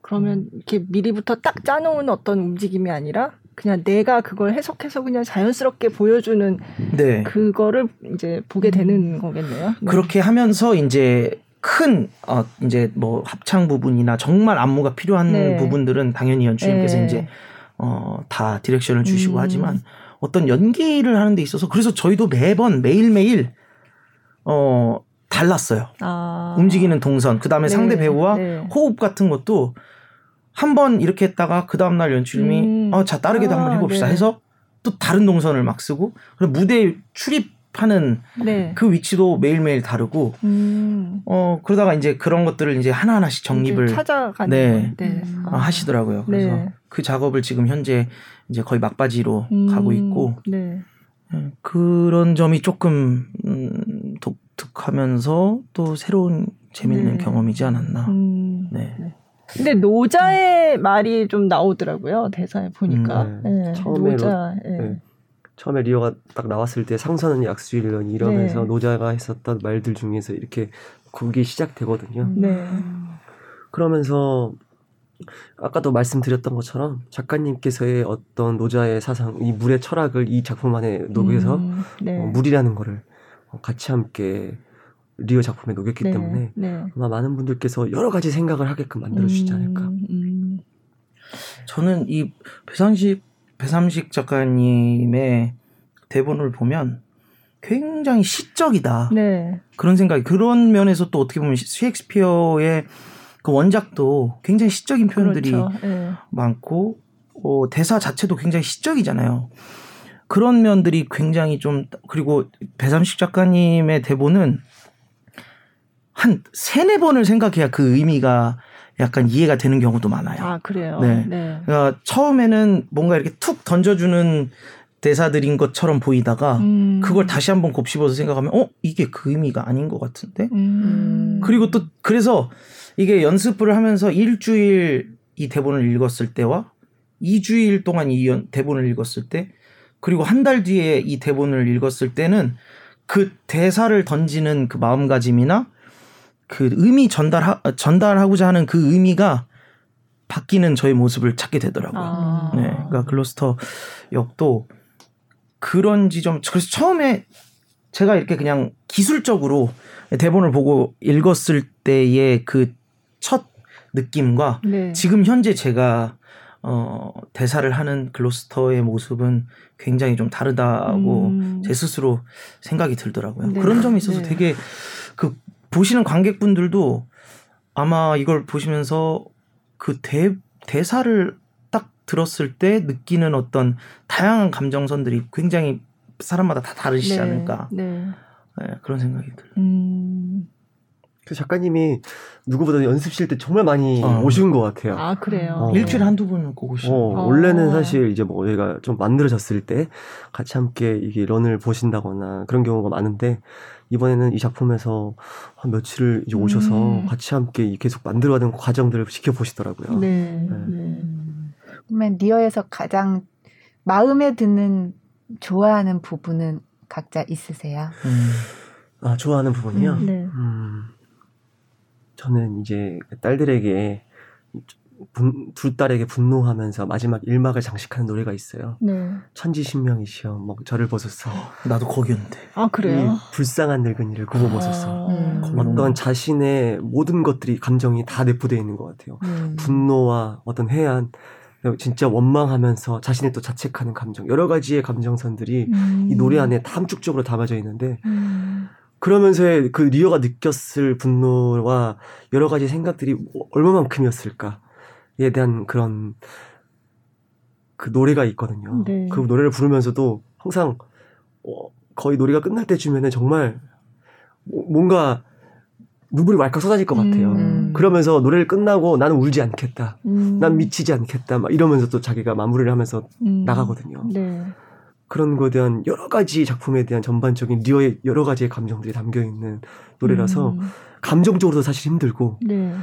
그러면 이렇게 미리부터 딱 짜놓은 어떤 움직임이 아니라 그냥 내가 그걸 해석해서 그냥 자연스럽게 보여주는 네. 그거를 이제 보게 되는 거겠네요. 네. 그렇게 하면서 이제 큰 어, 이제 뭐 합창 부분이나 정말 안무가 필요한 네. 부분들은 당연히 연출님께서 네. 이제 어, 다 디렉션을 주시고 음. 하지만 어떤 연기를 하는 데 있어서 그래서 저희도 매번 매일매일 어 달랐어요. 아. 움직이는 동선, 그 다음에 네, 상대 배우와 네. 호흡 같은 것도 한번 이렇게 했다가 그 다음날 연출님이 음. 어, 자, 다르게도 아, 한번 해봅시다 네. 해서 또 다른 동선을 막 쓰고 그리고 무대에 출입하는 네. 그 위치도 매일매일 다르고 음. 어, 그러다가 이제 그런 것들을 이제 하나하나씩 정립을 이제 찾아가는 네. 거. 네. 어, 하시더라고요. 그래서 네. 그 작업을 지금 현재 이제 거의 막바지로 음. 가고 있고 네. 예, 그런 점이 조금 음, 독특하면서 또 새로운 재밌는 네. 경험이지 않았나. 음. 네. 근데 노자의 말이 좀 나오더라고요 대사에 보니까. 음, 네. 처음에 노자. 예. 네. 처음에 리오가 딱 나왔을 때 상선은 약수일년 이러면서 네. 노자가 했었던 말들 중에서 이렇게 곡이 시작되거든요. 네. 그러면서 아까도 말씀드렸던 것처럼 작가님께서의 어떤 노자의 사상, 이 물의 철학을 이 작품 안에 녹여서 음, 네. 어, 물이라는 거를 어, 같이 함께 리오 작품에 녹였기 네. 때문에 네. 아마 많은 분들께서 여러 가지 생각을 하게끔 만들어 주시지 않을까. 음, 음. 저는 이 배상식 배삼식 작가님의 대본을 보면 굉장히 시적이다 네. 그런 생각이 그런 면에서 또 어떻게 보면 셰익스피어의 그 원작도 굉장히 시적인 표현들이 그렇죠. 예. 많고 어, 대사 자체도 굉장히 시적이잖아요. 그런 면들이 굉장히 좀 그리고 배삼식 작가님의 대본은 한 세네 번을 생각해야 그 의미가 약간 이해가 되는 경우도 많아요. 아 그래요. 네. 네. 그러니까 처음에는 뭔가 이렇게 툭 던져주는 대사들인 것처럼 보이다가 음. 그걸 다시 한번 곱씹어서 생각하면 어 이게 그 의미가 아닌 것 같은데 음. 그리고 또 그래서 이게 연습을 하면서 일주일 이 대본을 읽었을 때와 2주일 동안 이 연- 대본을 읽었을 때 그리고 한 달 뒤에 이 대본을 읽었을 때는 그 대사를 던지는 그 마음가짐이나 그 의미 전달 전달하고자 하는 그 의미가 바뀌는 저의 모습을 찾게 되더라고요. 아. 네, 그러니까 글로스터 역도 그런 지점. 그래서 처음에 제가 이렇게 그냥 기술적으로 대본을 보고 읽었을 때의 그 첫 느낌과 네. 지금 현재 제가 어 대사를 하는 글로스터의 모습은 굉장히 좀 다르다고 음. 제 스스로 생각이 들더라고요. 네. 그런 점에 있어서 네. 되게 그 보시는 관객분들도 아마 이걸 보시면서 그 대, 대사를 딱 들었을 때 느끼는 어떤 다양한 감정선들이 굉장히 사람마다 다 다르시지 네. 않을까 네. 네, 그런 생각이 들어요. 음. 그 작가님이 누구보다 연습실 때 정말 많이 어. 오신 것 같아요. 아 그래요. 어. 일주일에 한두 번은 꼭 어, 오시고. 어. 원래는 사실 이제 뭐 저희가 좀 만들어졌을 때 같이 함께 이게 런을 보신다거나 그런 경우가 많은데 이번에는 이 작품에서 한 며칠을 이제 오셔서 음. 같이 함께 이 계속 만들어가는 과정들을 지켜보시더라고요. 네. 네. 네. 그러면 리어에서 가장 마음에 드는 좋아하는 부분은 각자 있으세요? 음. 아 좋아하는 부분이요. 네. 음, 저는 이제 그 딸들에게 분, 둘 딸에게 분노하면서 마지막 일막을 장식하는 노래가 있어요. 네. 천지신명이시여, 뭐 저를 보소서. 나도 거기였는데. 아 그래요. 이 불쌍한 늙은이를 굽어보소서. 음. 어떤 자신의 모든 것들이 감정이 다 내포되어 있는 것 같아요. 음. 분노와 어떤 해안, 진짜 원망하면서 자신의 또 자책하는 감정, 여러 가지의 감정선들이 음. 이 노래 안에 함축적으로 담아져 있는데 음. 그러면서의 그 리어가 느꼈을 분노와 여러 가지 생각들이 얼마만큼이었을까 에 대한 그런 그 노래가 있거든요. 네. 그 노래를 부르면서도 항상 어, 거의 노래가 끝날 때쯤에는 정말 뭐- 뭔가 눈물이 왈칵 쏟아질 것 같아요. 음. 그러면서 노래를 끝나고 나는 울지 않겠다. 음. 난 미치지 않겠다. 막 이러면서 또 자기가 마무리를 하면서 음. 나가거든요. 네. 그런 거에 대한 여러 가지 작품에 대한 전반적인 리어의 여러 가지의 감정들이 담겨 있는 노래라서 음. 감정적으로도 감정적으로도 사실 힘들고 네.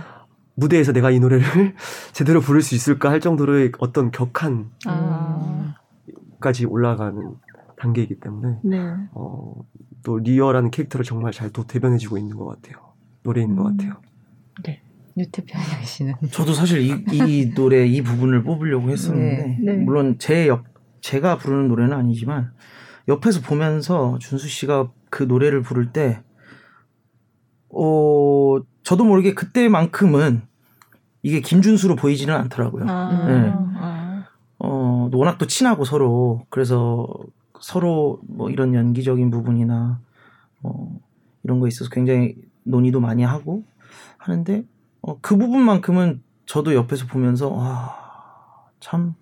무대에서 내가 이 노래를 제대로 부를 수 있을까 할 정도로의 어떤 격한까지 아. 올라가는 단계이기 때문에 네. 어, 또 리어라는 캐릭터를 정말 잘 또 대변해주고 있는 것 같아요. 노래인 것 음. 같아요. 유태평양 씨는 저도 사실 이, 이 노래 이 부분을 뽑으려고 했었는데 네. 네. 물론 제옆 제가 부르는 노래는 아니지만 옆에서 보면서 준수 씨가 그 노래를 부를 때 어, 저도 모르게 그때만큼은 이게 김준수로 보이지는 않더라고요. 아. 네. 아. 어, 워낙 또 친하고 서로 그래서 서로 뭐 이런 연기적인 부분이나 어, 이런 거 있어서 굉장히 논의도 많이 하고 하는데 어, 그 부분만큼은 저도 옆에서 보면서 와, 참,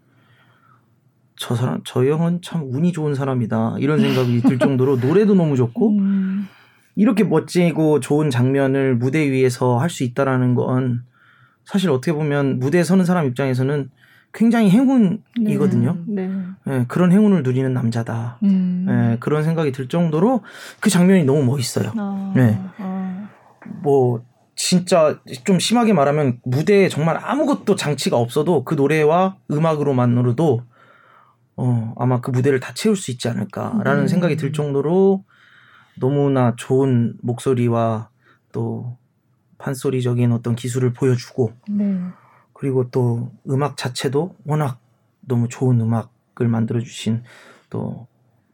저 사람, 저 형은 참 운이 좋은 사람이다. 이런 생각이 들 정도로 노래도 너무 좋고, 음. 이렇게 멋지고 좋은 장면을 무대 위에서 할 수 있다라는 건 사실 어떻게 보면 무대에 서는 사람 입장에서는 굉장히 행운이거든요. 네. 예, 그런 행운을 누리는 남자다. 음. 예, 그런 생각이 들 정도로 그 장면이 너무 멋있어요. 아. 네. 아. 뭐 진짜 좀 심하게 말하면 무대에 정말 아무것도 장치가 없어도 그 노래와 음악으로만으로도 어 아마 그 무대를 다 채울 수 있지 않을까라는 음. 생각이 들 정도로 너무나 좋은 목소리와 또 판소리적인 어떤 기술을 보여주고 네. 그리고 또 음악 자체도 워낙 너무 좋은 음악을 만들어 주신 또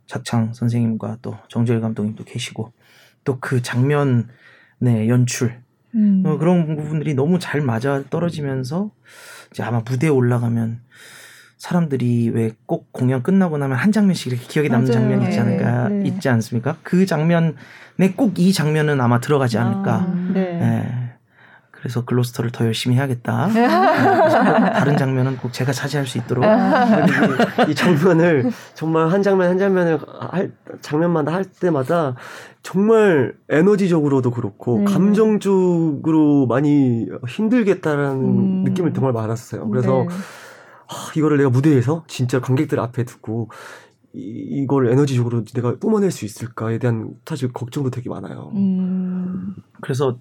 자창 선생님과 또 정재일 감독님도 계시고 또 그 장면의 연출 음. 어, 그런 부분들이 너무 잘 맞아 떨어지면서 이제 아마 무대에 올라가면 사람들이 왜 꼭 공연 끝나고 나면 한 장면씩 이렇게 기억에 남는 맞아요. 장면이 있지 네, 않을까 네. 있지 않습니까? 그 장면에 꼭 이 장면은 아마 들어가지 않을까. 아, 네. 예. 그래서 글로스터를 더 열심히 해야겠다. 예. 다른 장면은 꼭 제가 차지할 수 있도록. 이, 이 장면을 정말 한 장면 한 장면을 할 장면마다 할 때마다 정말 에너지적으로도 그렇고 네. 감정적으로 많이 힘들겠다라는 음. 느낌을 정말 받았어요. 그래서 네. 아, 이거를 내가 무대에서 진짜 관객들 앞에 두고 이, 이걸 에너지적으로 내가 뿜어낼 수 있을까에 대한 사실 걱정도 되게 많아요. 음. 그래서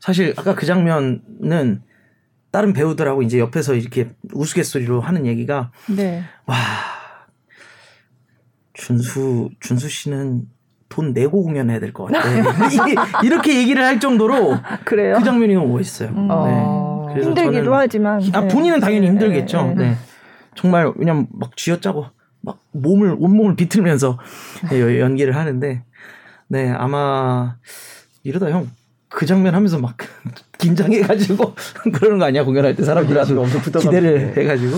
사실 아까 그 장면은 다른 배우들하고 이제 옆에서 이렇게 우스갯소리로 하는 얘기가 네. 와 준수 준수 씨는 돈 내고 공연해야 될 것 같아. 이렇게 얘기를 할 정도로 그래요. 그 장면이 너무 멋있어요. 음. 어. 네. 그래서 힘들기도 저는- 하지만. 아 네. 본인은 당연히 네, 힘들겠죠. 네, 네. 네. 정말 왜냐면 막 쥐어짜고 막 몸을 온몸을 비틀면서 예, 연기를 하는데 네 아마 이러다 형 그 장면 하면서 막 긴장해가지고 그러는 거 아니야 공연할 때 사람들하고 엄청 기대를 해가지고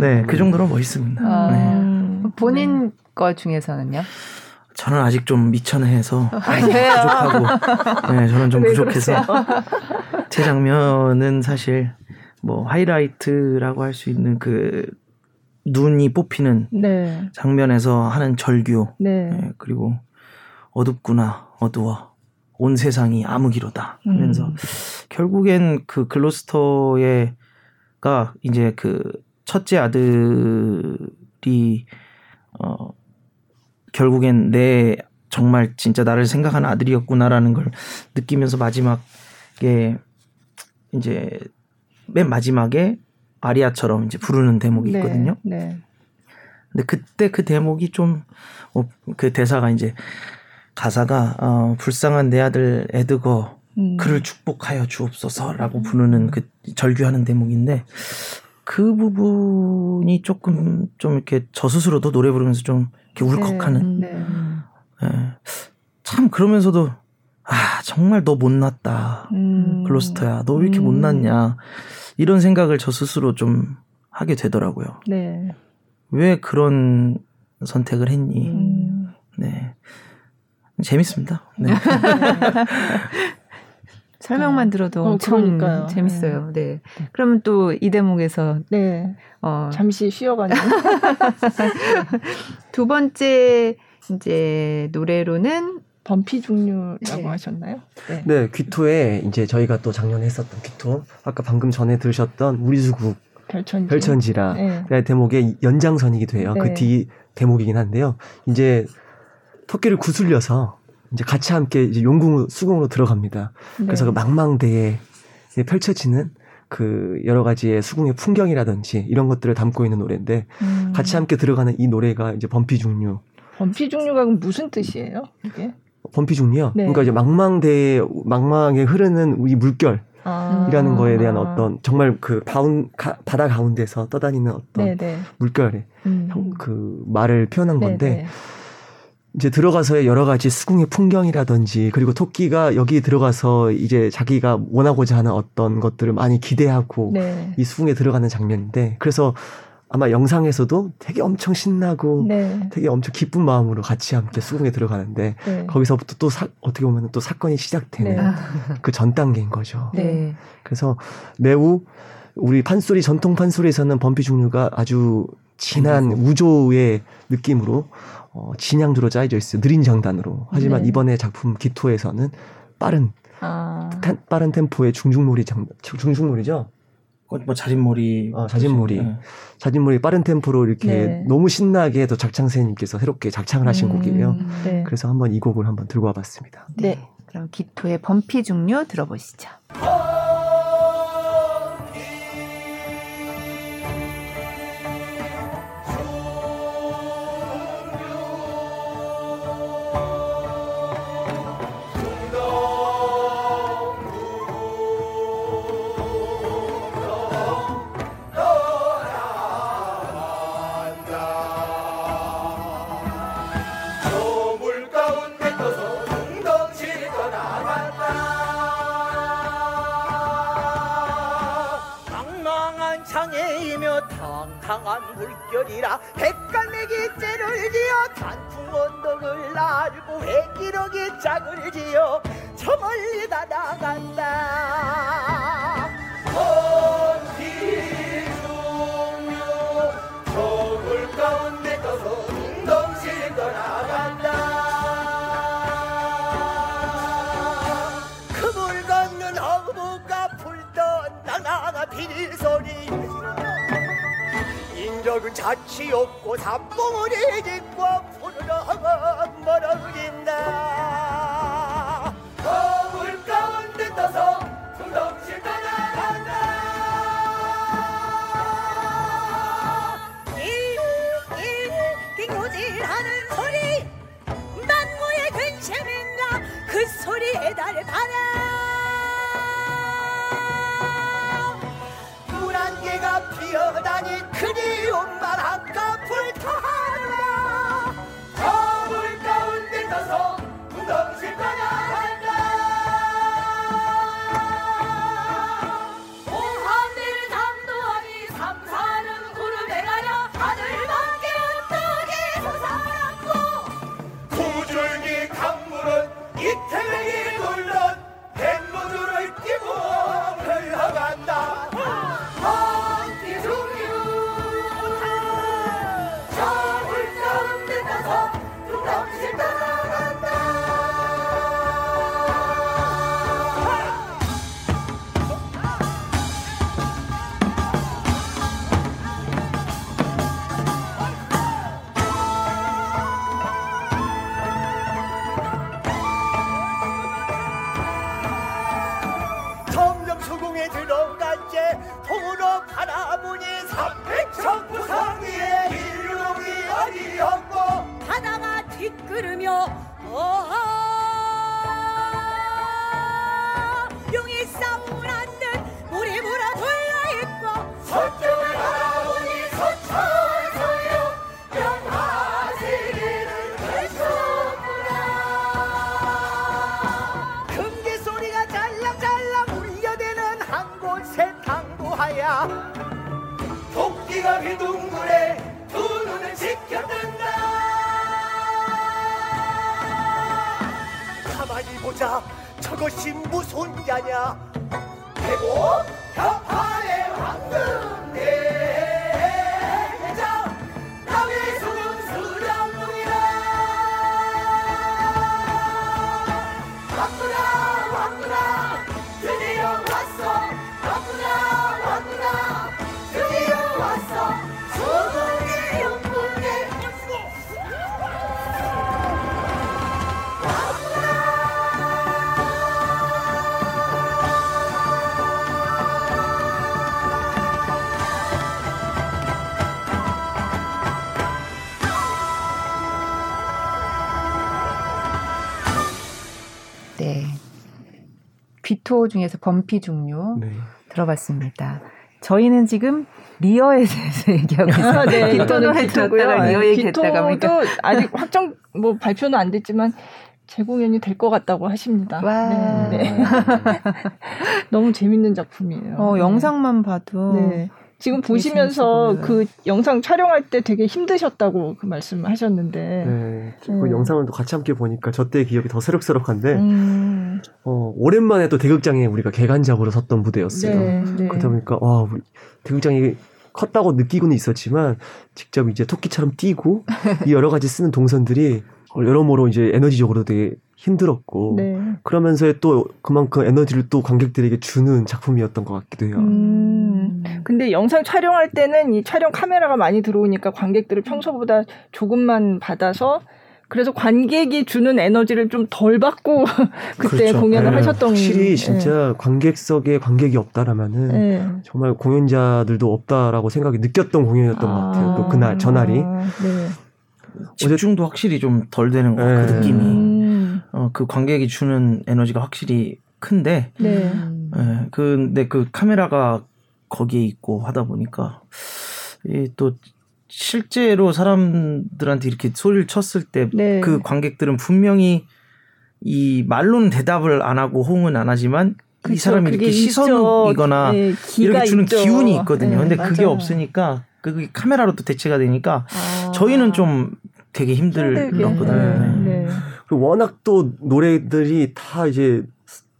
네 그 정도로 멋있습니다. 아. 네. 음. 본인 거 중에서는요? 저는 아직 좀 미천해서 아니에요. 부족하고 네 저는 좀왜 부족해서 제 장면은 사실 뭐 하이라이트라고 할 수 있는 그 눈이 뽑히는 네. 장면에서 하는 절규 네. 네, 그리고 어둡구나 어두워 온 세상이 암흑이로다 하면서 결국엔 그 글로스터의가 이제 그 첫째 아들이 어 결국엔 내 정말 진짜 나를 생각하는 아들이었구나라는 걸 느끼면서 마지막에 이제 맨 마지막에 아리아처럼 이제 부르는 대목이 있거든요. 네. 근데 그때 그 대목이 좀그 대사가 이제 가사가 어 불쌍한 내 아들 에드거 음. 그를 축복하여 주옵소서라고 부르는 그 절규하는 대목인데 그 부분이 조금 좀 이렇게 저 스스로도 노래 부르면서 좀 이렇게 울컥하는 네. 예. 참 그러면서도 아 정말 너 못났다 음. 글로스터야 너 왜 이렇게 음. 못났냐 이런 생각을 저 스스로 좀 하게 되더라고요 네. 왜 그런 선택을 했니 음. 네 재밌습니다 네. 설명만 들어도 어, 엄청 그러니까요. 재밌어요. 네. 그러면 또 이 대목에서 네. 어, 잠시 쉬어가는. 두 번째 이제 노래로는 범피 종류라고 네. 하셨나요? 네. 네, 귀토에 이제 저희가 또 작년에 했었던 귀토, 아까 방금 전에 들으셨던 우리 수국 별천지. 별천지라 네. 그 대목의 연장선이기도 해요. 네. 그뒤 대목이긴 한데요. 이제 토끼를 구슬려서 이제 같이 함께 이제 용궁 수궁으로 들어갑니다. 그래서 네. 그 망망대에 펼쳐지는 그 여러 가지의 수궁의 풍경이라든지 이런 것들을 담고 있는 노래인데 음. 같이 함께 들어가는 이 노래가 이제 범피 중류. 범피 종류가 무슨 뜻이에요? 이게? 범피 중류요. 네. 그러니까 이제 망망대에 망망에 흐르는 우리 물결 아. 이라는 거에 대한 어떤 정말 그 가운 가- 바다 가운데서 떠다니는 어떤 네네. 물결의 음. 형- 그 말을 표현한 건데 네네. 이제 들어가서의 여러 가지 수궁의 풍경이라든지 그리고 토끼가 여기 들어가서 이제 자기가 원하고자 하는 어떤 것들을 많이 기대하고 네. 이 수궁에 들어가는 장면인데 그래서 아마 영상에서도 되게 엄청 신나고 네. 되게 엄청 기쁜 마음으로 같이 함께 수궁에 들어가는데 네. 거기서부터 또 사- 어떻게 보면 또 사건이 시작되는 네. 그전 단계인 거죠. 네. 그래서 매우 우리 판소리 전통 판소리에서는 범피 종류가 아주 진한 우조의 느낌으로 어, 진양주로 짜여져 있어요. 느린 장단으로. 하지만 네. 이번에 작품 기토에서는 빠른 아. 템- 빠른 템포의 중중놀이 장 중중놀이죠. 어, 뭐 자진몰이 어, 자진몰이. 네. 자진몰이 빠른 템포로 이렇게 네. 너무 신나게 또 작창생님께서 새롭게 작창을 하신 음, 곡이에요. 네. 그래서 한번 이 곡을 한번 들고 와봤습니다. 네. 그럼 기토의 범피 중류 들어보시죠. 들으며 보자. 저것이 무슨 자냐? 대고 귀토 중에서 범피 종류 네. 들어봤습니다. 저희는 지금 리어에 대해서 얘기하고 있어요. 네, 이거는 노래 기토고요. 들었다가 리어 얘기했다가 보니까 아직 확정 뭐 발표는 안 됐지만 재공연이 될 것 같다고 하십니다. 와. 네, 네. 너무 재밌는 작품이에요. 어, 네. 영상만 봐도 네. 지금 보시면서 그 영상 촬영할 때 되게 힘드셨다고 그 말씀하셨는데. 네. 그 네. 영상을 또 같이 함께 보니까 저 때의 기억이 더 새록새록한데 음, 어, 오랜만에 또 대극장에 우리가 개관작으로 섰던 무대였어요. 네, 네. 그러다 보니까 와 우리 대극장이 컸다고 느끼고는 있었지만 직접 이제 토끼처럼 뛰고 이 여러 가지 쓰는 동선들이 여러모로 이제 에너지적으로 되게 힘들었고 네. 그러면서 또 그만큼 에너지를 또 관객들에게 주는 작품이었던 것 같기도 해요. 음. 근데 영상 촬영할 때는 이 촬영 카메라가 많이 들어오니까 관객들을 평소보다 조금만 받아서 그래서 관객이 주는 에너지를 좀 덜 받고 그때 그렇죠. 공연을 네, 하셨던 확실히 진짜 관객석에 관객이 없다라면은 네. 네. 정말 공연자들도 없다라고 생각이 느꼈던 공연이었던 것 같아요. 또 아, 그날 전날이 네. 집중도 확실히 좀 덜 되는 것 네. 같아요. 그 느낌이. 음, 어, 그 관객이 주는 에너지가 확실히 큰데, 네. 음. 예, 근데 그 카메라가 거기에 있고 하다 보니까, 이 또, 실제로 사람들한테 이렇게 소리를 쳤을 때, 네. 그 관객들은 분명히 이 말로는 대답을 안 하고 호응은 안 하지만, 이 그쵸, 사람이 그게 이렇게. 시선이거나 네, 이렇게 주는 있죠. 기운이 있거든요. 네, 근데 그게 맞아요. 없으니까, 그게 카메라로 또 대체가 되니까, 아. 저희는 좀 되게. 힘들었거든요. 네. 네. 네. 그리고 워낙 또 노래들이 다 이제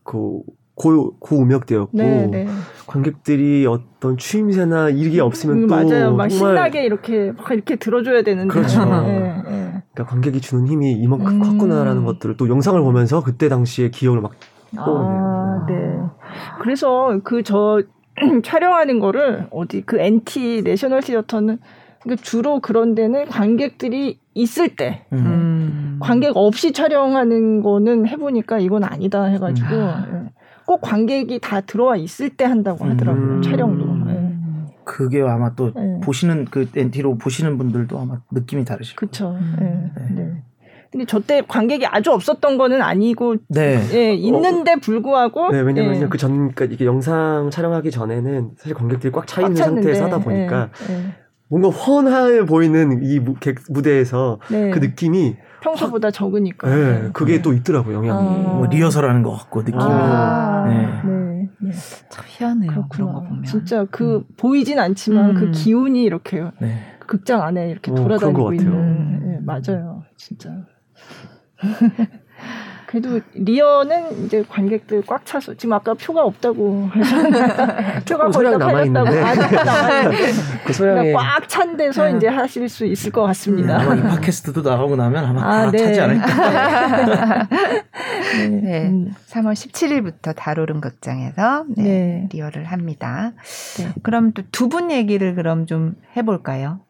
그 고, 고음역대였고 네, 네. 관객들이 어떤 추임새나 이게 없으면 음, 또 맞아요. 막 정말 신나게 이렇게 막 이렇게 들어줘야 되는데. 그렇죠. 네, 네. 그러니까 관객이 주는 힘이 이만큼 음. 컸구나라는 것들을 또 영상을 보면서 그때 당시의 기억을 막 떠오르네요. 아, 네. 그래서 그 저 촬영하는 거를 어디 그 NT 내셔널 시어터는 그러니까 주로 그런 데는 관객들이 있을 때 음. 음. 관객 없이 촬영하는 거는 해보니까 이건 아니다 해가지고 음. 예. 꼭 관객이 다 들어와 있을 때 한다고 하더라고요 음. 촬영도. 예. 음. 그게 아마 또 네. 보시는 그 엔티로 보시는 분들도 아마 느낌이 다르실 거예요. 그쵸. 음. 예. 네. 근데 저때 관객이 아주 없었던 거는 아니고 네. 예, 있는데 불구하고 네, 왜냐면요. 예. 그 전, 그러니까 이게 영상 촬영하기 전에는 사실 관객들이 꽉차꽉 있는 상태에서 하다 보니까 예, 예. 뭔가 훤하게 보이는 이 무, 객, 무대에서 네. 그 느낌이, 평소보다 적으니까. 예, 그게 또 있더라고요, 영향이. 아. 뭐 리허설하는 것 같고 느낌이. 아, 네. 네. 네. 참 희한해요. 그런 거 그렇구나. 보면. 진짜 그 보이진 않지만 그 음. 기운이 이렇게 네. 극장 안에 이렇게 어, 돌아다니고 것 같아요. 있는. 예, 맞아요. 진짜. 그래도 리어는 이제 관객들 꽉 차서 지금 아까 표가 없다고 표가 거의 다 팔렸다고 남아있는데. 아직 남아있는데 그 소량의 그러니까 꽉찬 데서 네. 이제 하실 수 있을 것 같습니다. 아마 이 팟캐스트도 나가고 나면 아마 아, 다 네. 차지 않을까. 네. 음. 3월 17일부터 다로른 극장에서 네, 네. 리얼을 합니다. 네. 그럼 또 두 분 얘기를 그럼 좀 해볼까요?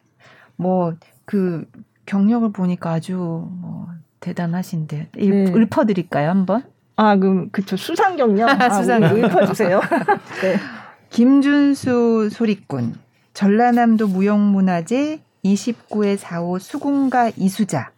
뭐 그 경력을 보니까 아주 뭐 대단하신데 일, 네. 읊어드릴까요 한번? 아, 그럼 그쵸 수상경요. 아, 수상경. 우리 읊어주세요. 네. 김준수 소리꾼 전라남도 무형문화재 29회 4호 수군가 이수자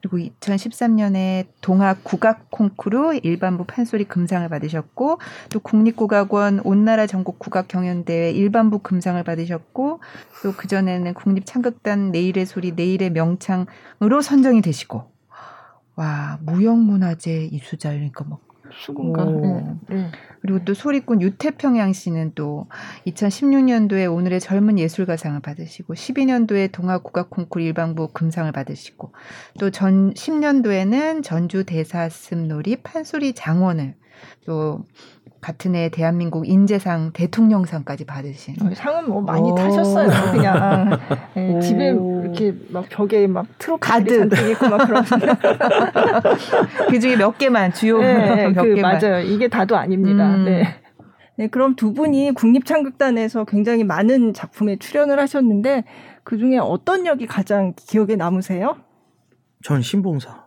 그리고 2013년에 동학 국악 콩쿠르 일반부 판소리 금상을 받으셨고 또 국립국악원 온나라 전국 국악 경연대회 일반부 금상을 받으셨고 또 그전에는 국립 창극단 내일의 소리 내일의 명창으로 선정이 되시고 와 무형문화재 이수자 그러니까 막 수군가. 오. 네. 네. 그리고 또 소리꾼 유태평양 씨는 또 2016년도에 오늘의 젊은 예술가상을 받으시고 12년도에 동아 국악 콩쿠르 일반부 금상을 받으시고 또 전 10년도에는 전주 대사슴놀이 판소리 장원을 또 같은 해 대한민국 인재상 대통령상까지 받으신 어, 상은 뭐 많이 오. 타셨어요. 그냥 네, 오. 집에 이렇게 막 벽에 막 트로피들이 가득. 있고 막 그런. 그 중에 몇 개만 주요 네, 몇 그 개만 맞아요. 이게 다도 아닙니다. 음. 네. 네, 그럼 두 분이 국립창극단에서 굉장히 많은 작품에 출연을 하셨는데 그 중에 어떤 역이 가장 기억에 남으세요? 전 신봉사.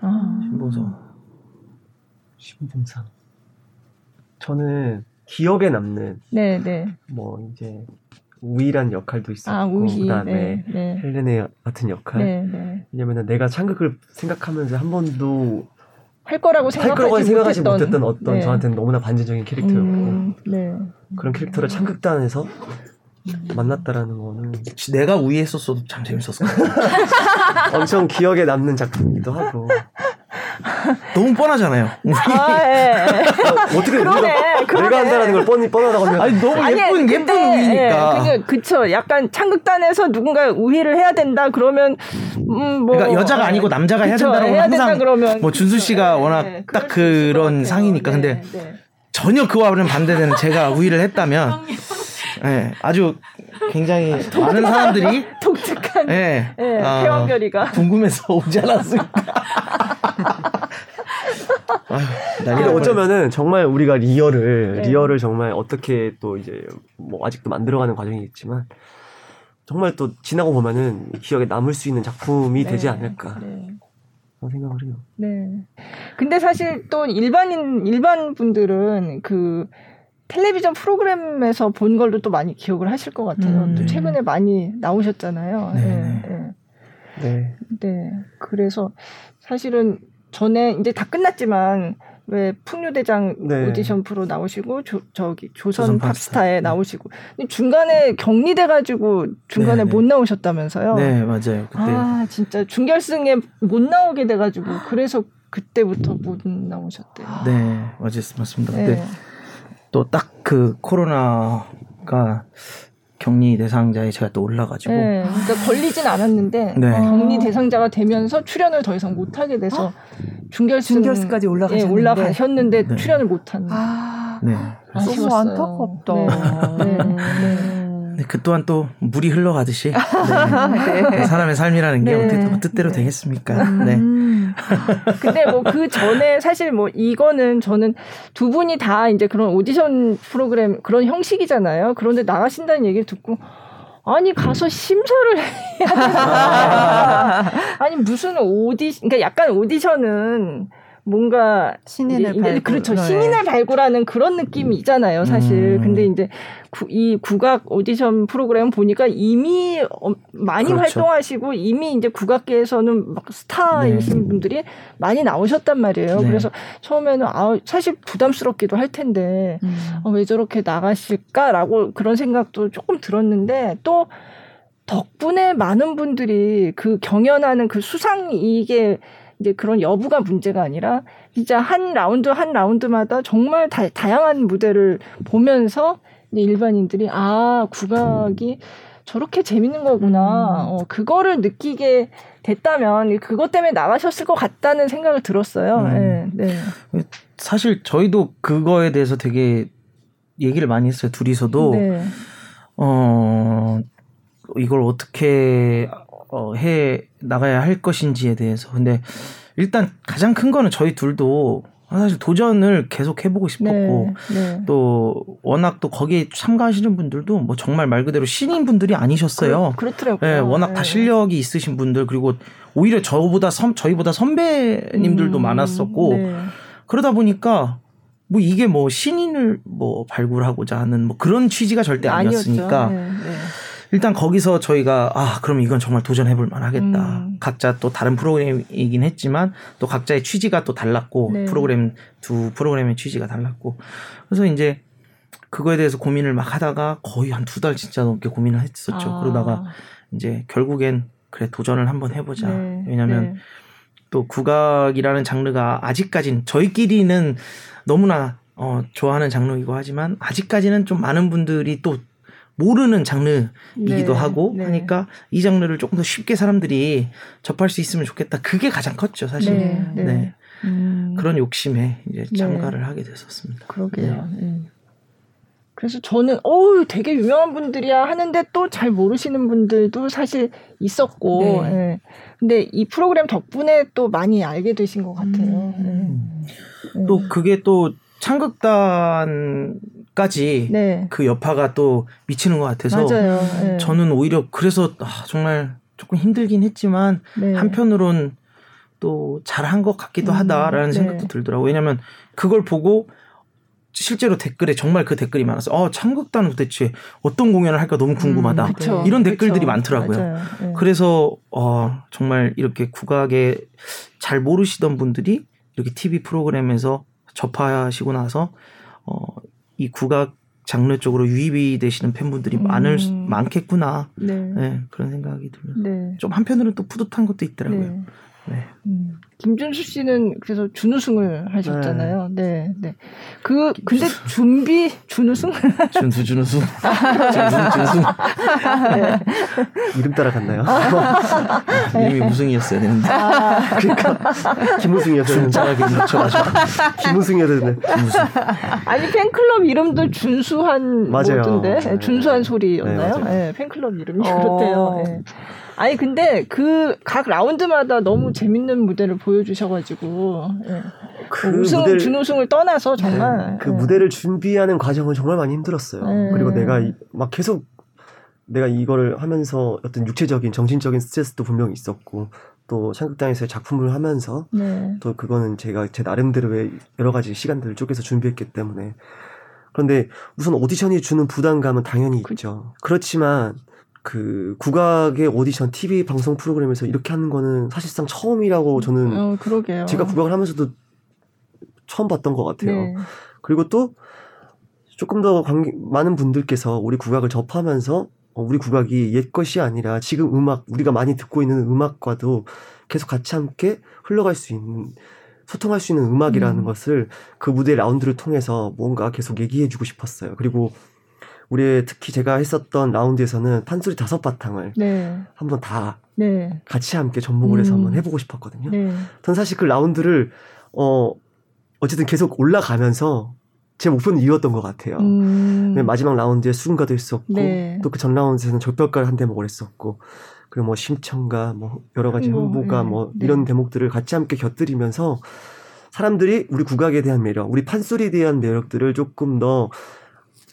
아, 신봉사. 신봉상. 저는 기억에 남는 네, 네. 뭐 이제 우일한 역할도 있었고 아, 우희. 그다음에 네, 네. 헬레네 같은 역할. 네, 네. 왜냐면은 내가 창극을 생각하면서 한 번도 할 거라고 할 생각하지, 거라고 생각하지 못했던, 못했던 어떤 네. 저한테는 너무나 반전적인 캐릭터였고 음, 네. 그런 캐릭터를 창극단에서 만났다라는 거는 내가 우위에 있었어도 참 재밌었을 것 같아요. 엄청 기억에 남는 작품이기도 하고 너무 뻔하잖아요. 아, 예. 어, 어떻게 그러네, 내가, 그러네. 내가 한다라는 걸 뻔히 뻔하다고 하면 아니 너무 아니, 예쁜 근데, 예쁜 우위니까. 예, 그게 그쵸. 약간 창극단에서 누군가 우희를 해야 된다 그러면 음, 뭐 그러니까 여자가 예. 아니고 남자가 해야 그쵸, 된다고 해야 된다 항상 그러면 뭐 준수 씨가 그쵸. 워낙 예, 딱 그런. 상이니까 네, 근데 네. 전혀 그와는 반대되는 제가 우위를 했다면 예, 아주 굉장히 많은 사람들이 독특한 예, 예, 아, 태왕별이가 궁금해서 오지 않았을까. 근데 날 어쩌면은 정말 우리가 리얼을 네. 리얼을 정말 어떻게 또 이제 뭐 아직도 만들어가는 과정이겠지만 정말 또 지나고 보면은 기억에 남을 수 있는 작품이 되지 네, 않을까 네. 생각을 해요. 네. 근데 사실 또 일반인 일반 분들은 그 텔레비전 프로그램에서 본 걸로 또 많이 기억을 하실 것 같아요. 음. 또 최근에 많이 나오셨잖아요. 네. 예, 예. 네. 네. 그래서 사실은 전에 이제 다 끝났지만 왜 풍류대장 네. 오디션 프로 나오시고 조, 저기 조선, 조선 팝스타에 팝스타. 네. 나오시고 중간에 격리돼 가지고 중간에 네, 네. 못 나오셨다면서요? 네, 맞아요. 그때 아 진짜 중결승에 못 나오게 돼 가지고 그래서 그때부터 못 나오셨대요. 네, 맞습니다. 네. 근데 또 딱 그 코로나가 격리 대상자에 제가 또 올라가지고 네, 그러니까 걸리진 않았는데 네. 격리 대상자가 되면서 출연을 더 이상 못 하게 돼서 중결승 중결승까지 예, 올라가셨는데. 올라가셨는데 네. 출연을 못한. 아, 네. 너무 아쉬웠어요. 안타깝다. 네. 네. 네. 네, 그 또한 또 물이 흘러가듯이 네. 네. 사람의 삶이라는 게 네. 어떻게 또 뜻대로 네. 되겠습니까? 네. 음. 근데 뭐 그 전에 사실 뭐 이거는 저는 두 분이 다 이제 그런 오디션 프로그램 그런 형식이잖아요. 그런데 나가신다는 얘기를 듣고 아니 가서 심사를 해야 되나? 아니 무슨 오디 그러니까 약간 오디션은 뭔가 신인을 이제 발굴. 그렇죠 네. 신인을 발굴하는 그런 느낌이잖아요 사실 음. 근데 이제 구, 이 국악 오디션 프로그램 보니까 이미 어, 많이 그렇죠. 활동하시고 이미 이제 국악계에서는 막 스타이신 네. 분들이 많이 나오셨단 말이에요 네. 그래서 처음에는 아 사실 부담스럽기도 할 텐데 음. 어, 왜 저렇게 나가실까라고 그런 생각도 조금 들었는데 또 덕분에 많은 분들이 그 경연하는 그 수상 이게 이제 그런 여부가 문제가 아니라 진짜 한 라운드 한 라운드마다 정말 다, 다양한 무대를 보면서 일반인들이 아 국악이 저렇게 재밌는 거구나 어, 그거를 느끼게 됐다면 그것 때문에 나가셨을 것 같다는 생각을 들었어요. 음. 네, 네. 사실 저희도 그거에 대해서 되게 얘기를 많이 했어요. 둘이서도 네. 어 이걸 어떻게 어, 해 나가야 할 것인지에 대해서 근데 일단 가장 큰 거는 저희 둘도 사실 도전을 계속 해보고 싶었고 네, 네. 또 워낙 또 거기에 참가하시는 분들도 뭐 정말 말 그대로 신인 분들이 아니셨어요. 그 렇, 더라고요 예, 워낙 다 실력이 있으신 분들 그리고 오히려 저보다 선, 저희보다 선배님들도 음, 많았었고 네. 그러다 보니까 뭐 이게 뭐 신인을 뭐 발굴하고자 하는 뭐 그런 취지가 절대 아니었으니까. 네, 네. 일단 거기서 저희가 아 그럼 이건 정말 도전해볼 만하겠다. 음. 각자 또 다른 프로그램이긴 했지만 또 각자의 취지가 또 달랐고 네. 프로그램 두 프로그램의 취지가 달랐고 그래서 이제 그거에 대해서 고민을 막 하다가 거의 한 두 달 진짜 넘게 고민을 했었죠. 아. 그러다가 이제 결국엔 그래 도전을 한번 해보자. 네, 왜냐하면 네. 또 국악이라는 장르가 아직까진 저희끼리는 너무나 어, 좋아하는 장르이고 하지만 아직까지는 좀 많은 분들이 또 모르는 장르이기도 네, 하고 네. 하니까 이 장르를 조금 더 쉽게 사람들이 접할 수 있으면 좋겠다. 그게 가장 컸죠, 사실. 네, 네. 네. 음, 그런 욕심에 이제 네. 참가를 하게 됐었습니다. 그러게요. 예. 그래서 저는 어우 되게 유명한 분들이야 하는데 또 잘 모르시는 분들도 사실 있었고, 네. 예. 근데 이 프로그램 덕분에 또 많이 알게 되신 것 같아요. 음. 예. 또 그게 또 창극단 까지 네, 그 여파가 또 미치는 것 같아서. 예. 저는 오히려 그래서 아, 정말 조금 힘들긴 했지만 네. 한편으론 또 잘한 것 같기도 음, 하다라는 네. 생각도 들더라고요. 왜냐하면 그걸 보고 실제로 댓글에 정말 그 댓글이 많아서 어 창극단은 도대체 어떤 공연을 할까 너무 궁금하다. 음, 그쵸. 이런 댓글들이 그쵸. 많더라고요. 예. 그래서 어 정말 이렇게 국악에 잘 모르시던 분들이 이렇게 TV 프로그램에서 접하시고 나서 어 이 국악 장르 쪽으로 유입이 되시는 팬분들이 많을 수- 음. 많겠구나. 네. 네, 그런 생각이 들면서 네. 좀 한편으로는 또 뿌듯한 것도 있더라고요. 네. 네. 음. 김준수 씨는 그래서 준우승을 하셨잖아요. 네, 네. 그 근데 준비 준우승? 준수 준수 준수 준수 네. 이름 따라갔나요? 이름이 무승이었어야 되는데 그러니까 김우승이었는데 진짜가 이름 붙여가지고 김우승이었는데 김우승 아니 팬클럽 이름도 준수한 맞아요. 뭐던데 네. 준수한 소리였나요? 네. 네, 팬클럽 이름이 어. 그렇대요. 네. 아니 근데 그 각 라운드마다 너무 재밌는 무대를 보여주셔가지고 예. 그 우승 무대를- 준우승을 떠나서 정말 네, 그 예. 무대를 준비하는 과정은 정말 많이 힘들었어요. 네. 그리고 내가 이- 막 계속 내가 이거를 하면서 어떤 육체적인 정신적인 스트레스도 분명히 있었고 또 창극단에서의 작품을 하면서 네. 또 그거는 제가 제 나름대로의 여러 가지 시간들을 쪼개서 준비했기 때문에 그런데 우선 오디션이 주는 부담감은 당연히 있죠. 그렇지만 그 국악의 오디션 TV 방송 프로그램에서 이렇게 하는 거는 사실상 처음이라고 저는 어, 그러게요. 제가 국악을 하면서도 처음 봤던 것 같아요. 네. 그리고 또 조금 더 관계, 많은 분들께서 우리 국악을 접하면서 어, 우리 국악이 옛 것이 아니라 지금 음악 우리가 많이 듣고 있는 음악과도 계속 같이 함께 흘러갈 수 있는 소통할 수 있는 음악이라는 음. 것을 그 무대 라운드를 통해서 뭔가 계속 얘기해주고 싶었어요. 그리고 우리 특히 제가 했었던 라운드에서는 판소리 다섯 바탕을 네. 한번 다 네. 같이 함께 접목을 해서 음. 한번 해보고 싶었거든요. 네. 전 사실 그 라운드를 어 어쨌든 계속 올라가면서 제 목표는 이뤘던 것 같아요. 음. 맨 마지막 라운드에 수군가도 했었고 네. 또그 전 라운드에서는 적벽가를 한 대목을 했었고 그리고 뭐 심청가 뭐 여러 가지 뭐, 흥부가 네. 뭐 네. 이런 대목들을 같이 함께 곁들이면서 사람들이 우리 국악에 대한 매력, 우리 판소리에 대한 매력들을 조금 더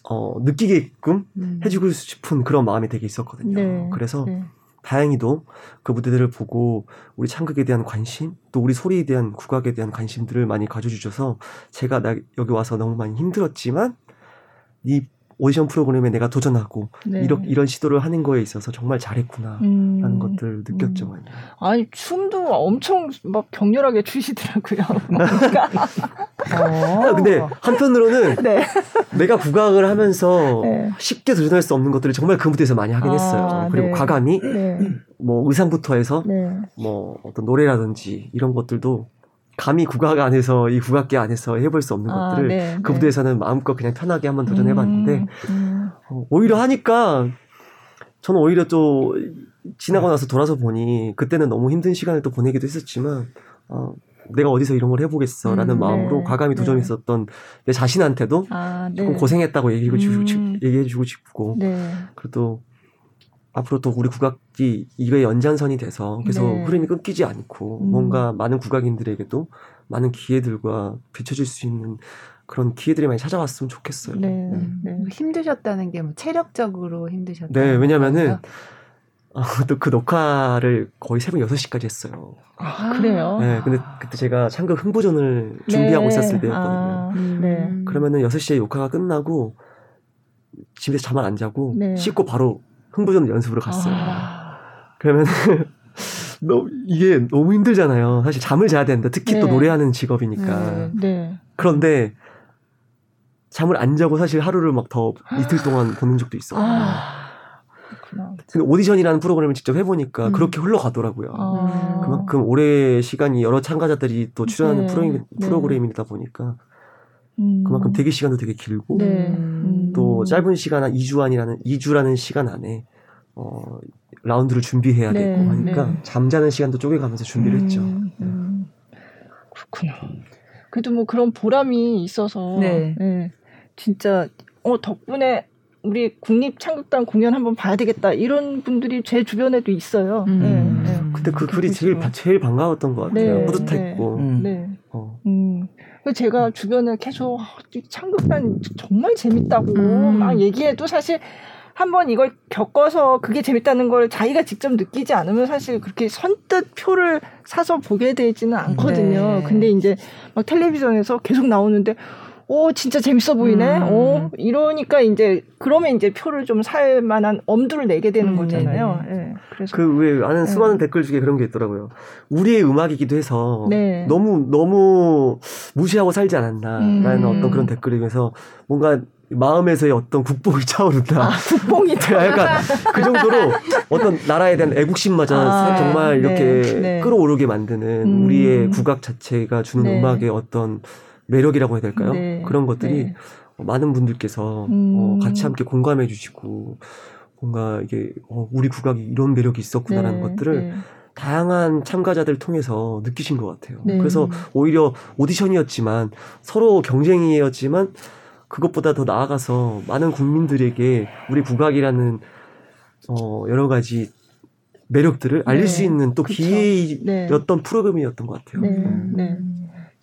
어, 느끼게끔 음. 해주고 싶은 그런 마음이 되게 있었거든요. 네. 그래서 네. 다행히도 그 무대들을 보고 우리 창극에 대한 관심 또 우리 소리에 대한 국악에 대한 관심들을 많이 가져주셔서 제가 나 여기 와서 너무 많이 힘들었지만 이 오디션 프로그램에 내가 도전하고 네. 이런 이런 시도를 하는 거에 있어서 정말 잘했구나 음. 라는 것들을 느꼈죠 음. 아니 춤도 엄청 막 격렬하게 추시더라고요. 아, 근데 한편으로는 네. 내가 국악을 하면서 네. 쉽게 도전할 수 없는 것들을 정말 그 무대에서 많이 하긴 아, 했어요. 그리고 네. 과감히 네. 뭐 의상부터 해서 네. 뭐 어떤 노래라든지 이런 것들도 감히 국악 안에서 이 국악계 안에서 해볼 수 없는 아, 것들을 네, 그 네. 무대에서는 마음껏 그냥 편하게 한번 도전해봤는데 음, 음. 어, 오히려 하니까 저는 오히려 또 지나고 나서 돌아서 보니 그때는 너무 힘든 시간을 또 보내기도 했었지만 어, 내가 어디서 이런 걸 해보겠어라는 음, 마음으로 네, 과감히 네. 도전했었던 내 자신한테도 아, 네. 조금 고생했다고 얘기해주고, 음. 얘기해주고 싶고 네. 그래도 앞으로 또 우리 국악이 이거의 연장선이 돼서 계속 네. 흐름이 끊기지 않고 음. 뭔가 많은 국악인들에게도 많은 기회들과 비춰질 수 있는 그런 기회들이 많이 찾아왔으면 좋겠어요. 네. 음. 네. 힘드셨다는 게 뭐 체력적으로 힘드셨다. 네, 왜냐면은 어, 또그 녹화를 거의 새벽 6시까지 했어요. 아, 그래요? 네, 근데 그때 제가 창극 흥부전을 준비하고 네. 있었을 때였거든요. 아, 네. 그러면은 6시에 녹화가 끝나고 집에서 잠을 안 자고 네. 씻고 바로 흥부전 연습으로 갔어요. 아, 그러면 너무 이게 너무 힘들잖아요. 사실 잠을 자야 된다. 특히 또 네. 노래하는 직업이니까. 음. 네. 그런데 잠을 안 자고 사실 하루를 막 더 이틀 동안 보는 적도 있어. 요 아, 그렇구나. 근데 오디션이라는 프로그램을 직접 해보니까 음. 그렇게 흘러가더라고요. 아. 그만큼 오래 시간이 여러 참가자들이 또 출연하는 네. 프로그램, 네. 프로그램이다 보니까 음. 그만큼 대기 시간도 되게 길고 네. 음. 또 짧은 시간 한 2주 안이라는 2주라는 시간 안에 어 라운드를 준비해야 네, 되고 하니까 네. 잠자는 시간도 쪼개가면서 준비를 했죠. 음, 음. 그렇구나. 그래도 뭐 그런 보람이 있어서 네. 예, 진짜 어 덕분에 우리 국립 창극단 공연 한번 봐야 되겠다 이런 분들이 제 주변에도 있어요. 음. 예, 예. 근데 그 글이 보시고. 제일 바- 제일 반가웠던 것 같아요. 네, 뿌듯했고. 음. 네. 어. 음. 제가 주변에 계속 아, 이 창극단 정말 재밌다고 음. 막 얘기해도 사실 한번 이걸 겪어서 그게 재밌다는 걸 자기가 직접 느끼지 않으면 사실 그렇게 선뜻 표를 사서 보게 되지는 않거든요. 네. 근데 이제 막 텔레비전에서 계속 나오는데 오 진짜 재밌어 보이네. 음. 오 이러니까 이제 그러면 이제 표를 좀 살 만한 엄두를 내게 되는 음, 거잖아요. 예. 그래서 그왜 아는 네. 수많은 댓글 중에 그런 게 있더라고요. 우리의 음악이기도 해서 네. 너무 너무 무시하고 살지 않았나라는 음. 어떤 그런 댓글에 비해서 뭔가 마음에서의 어떤 국뽕이 차오른다. 아, 국뽕이 제가 약간 그 정도로 어떤 나라에 대한 애국심마저 아, 정말 네, 이렇게 네. 끌어오르게 만드는 음. 우리의 국악 자체가 주는 네. 음악의 어떤 매력이라고 해야 될까요? 네. 그런 것들이 네. 많은 분들께서 음. 어, 같이 함께 공감해 주시고 뭔가 이게 어, 우리 국악이 이런 매력이 있었구나라는 네, 것들을 네. 다양한 참가자들 통해서 느끼신 것 같아요. 네. 그래서 오히려 오디션이었지만 서로 경쟁이었지만 그것보다 더 나아가서 많은 국민들에게 우리 국악이라는 어, 여러 가지 매력들을 알릴 네. 수 있는 또 그쵸. 기회였던 프로그램이었던 것 같아요. 네, 음. 네.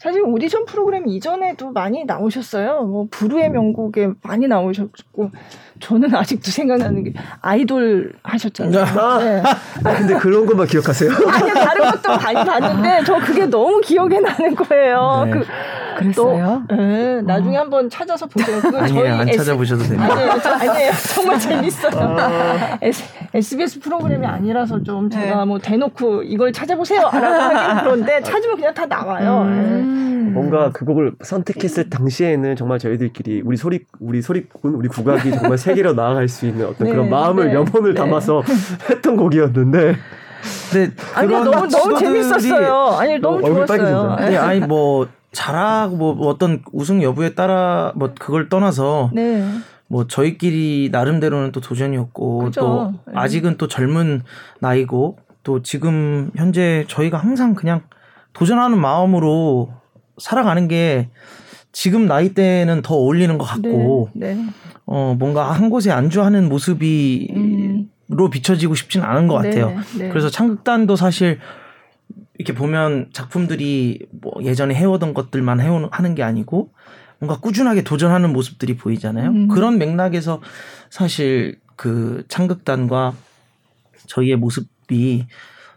사실 오디션 프로그램 이전에도 많이 나오셨어요. 뭐 부르의 명곡에 많이 나오셨고 저는 아직도 생각나는 게 아이돌 하셨잖아요. 네. 아, 근데 그런 것만 기억하세요? 아니 다른 것도 많이 봤는데 저 그게 너무 기억에 나는 거예요. 네. 그, 그랬어요? 네, 나중에 한번 찾아서 보세요. 그거 아니에요. 안 S- 찾아보셔도 됩니다. 아니에요, 저 아니에요. 정말 재밌어요. S, SBS 프로그램이 아니라서 좀 제가 네. 뭐 대놓고 이걸 찾아보세요. 라고 하긴 그런데 찾으면 그냥 다 나와요. 네. 음. 뭔가 그 곡을 선택했을 당시에는 정말 저희들끼리 우리 소리 우리 소리꾼 우리 국악이 정말 세계로 나아갈 수 있는 어떤 네, 그런 마음을 네, 염원을 네. 담아서 했던 곡이었는데 근데 아니 너무 너무 재밌었어요. 아니 너무 얼굴 좋았어요. 근데 아니 뭐 잘하고 뭐, 뭐 어떤 우승 여부에 따라 뭐 그걸 떠나서 네. 뭐 저희끼리 나름대로는 또 도전이었고 그죠. 또 네. 아직은 또 젊은 나이고 또 지금 현재 저희가 항상 그냥 도전하는 마음으로 살아가는 게 지금 나이 때는 더 어울리는 것 같고 네. 네. 어 뭔가 한 곳에 안주하는 모습이 음. 로 비춰지고 싶진 않은 것 같아요. 네, 네. 그래서 창극단도 사실 이렇게 보면 작품들이 뭐 예전에 해오던 것들만 해오는 하는 게 아니고 뭔가 꾸준하게 도전하는 모습들이 보이잖아요. 음. 그런 맥락에서 사실 그 창극단과 저희의 모습이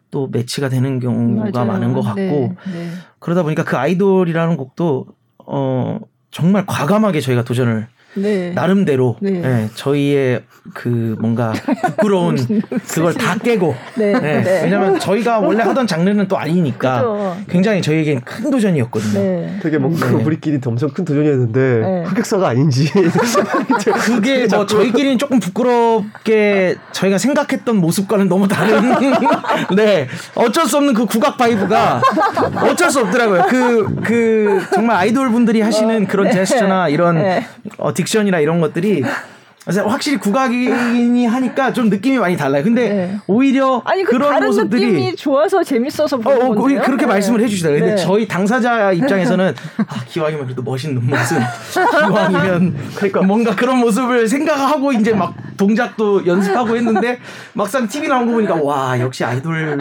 또 매치가 되는 경우가 맞아요. 많은 것 같고 네, 네. 그러다 보니까 그 아이돌이라는 곡도 어 정말 과감하게 저희가 도전을 네. 나름대로 네. 예, 저희의 그 뭔가 부끄러운 그걸 다 깨고 네. 예, 네. 왜냐면 저희가 원래 하던 장르는 또 아니니까 그죠. 굉장히 저희에겐 큰 도전이었거든요. 네. 되게 뭔가 네. 우리끼리 엄청 큰 도전이었는데 네. 흑역사가 아닌지 그게 뭐 저희끼리는 조금 부끄럽게 저희가 생각했던 모습과는 너무 다른 네 어쩔 수 없는 그 국악 vibe가 어쩔 수 없더라고요 그그 정말 아이돌 분들이 하시는 그런 제스처나 이런 네. 어, 딕션이나 이런 것들이 확실히 국악인이 하니까 좀 느낌이 많이 달라요 근데 네. 오히려 아니 그 그런 다른 모습들이 느낌이 좋아서 재밌어서 어, 보는 어, 건데요. 그- 그렇게 네. 말씀을 해주시더라고요. 근데 네. 저희 당사자 입장에서는 아, 기왕이면 그래도 멋있는 모습, 기왕이면 그러니까. 뭔가 그런 모습을 생각하고 이제 막 동작도 연습하고 했는데 막상 TV 나온 거 보니까 와 역시 아이돌들은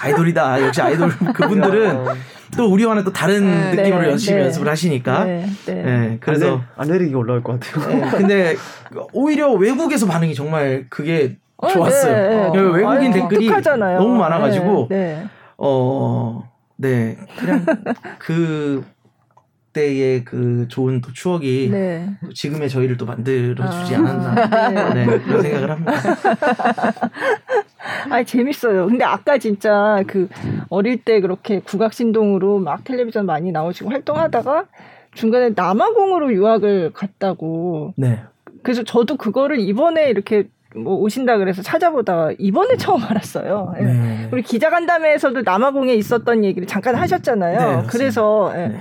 아이돌이다. 역시 아이돌 그분들은 또 우리와는 또 다른 네, 느낌으로 네, 열심히 네. 연습을 하시니까. 네, 네. 네, 그래서 안 내 리기 올라올 것 같아요. 네, 근데 오히려 외국에서 반응이 정말 그게 어, 좋았어요. 네, 네. 어, 외국인 아유, 댓글이 독특하잖아요. 너무 많아가지고 네, 네. 어, 네. 그냥 그 때의 그 좋은 또 추억이 네. 또 지금의 저희를 또 만들어 주지 아. 않았나 네. 네, 그런 생각을 합니다. 아 재밌어요. 근데 아까 진짜 그 어릴 때 그렇게 국악 신동으로 막 텔레비전 많이 나오시고 활동하다가 중간에 남아공으로 유학을 갔다고. 네. 그래서 저도 그거를 이번에 이렇게 뭐 오신다 그래서 찾아보다가 이번에 처음 알았어요. 예. 네. 우리 기자 간담회에서도 남아공에 있었던 얘기를 잠깐 하셨잖아요. 네. 그래서 예. 네.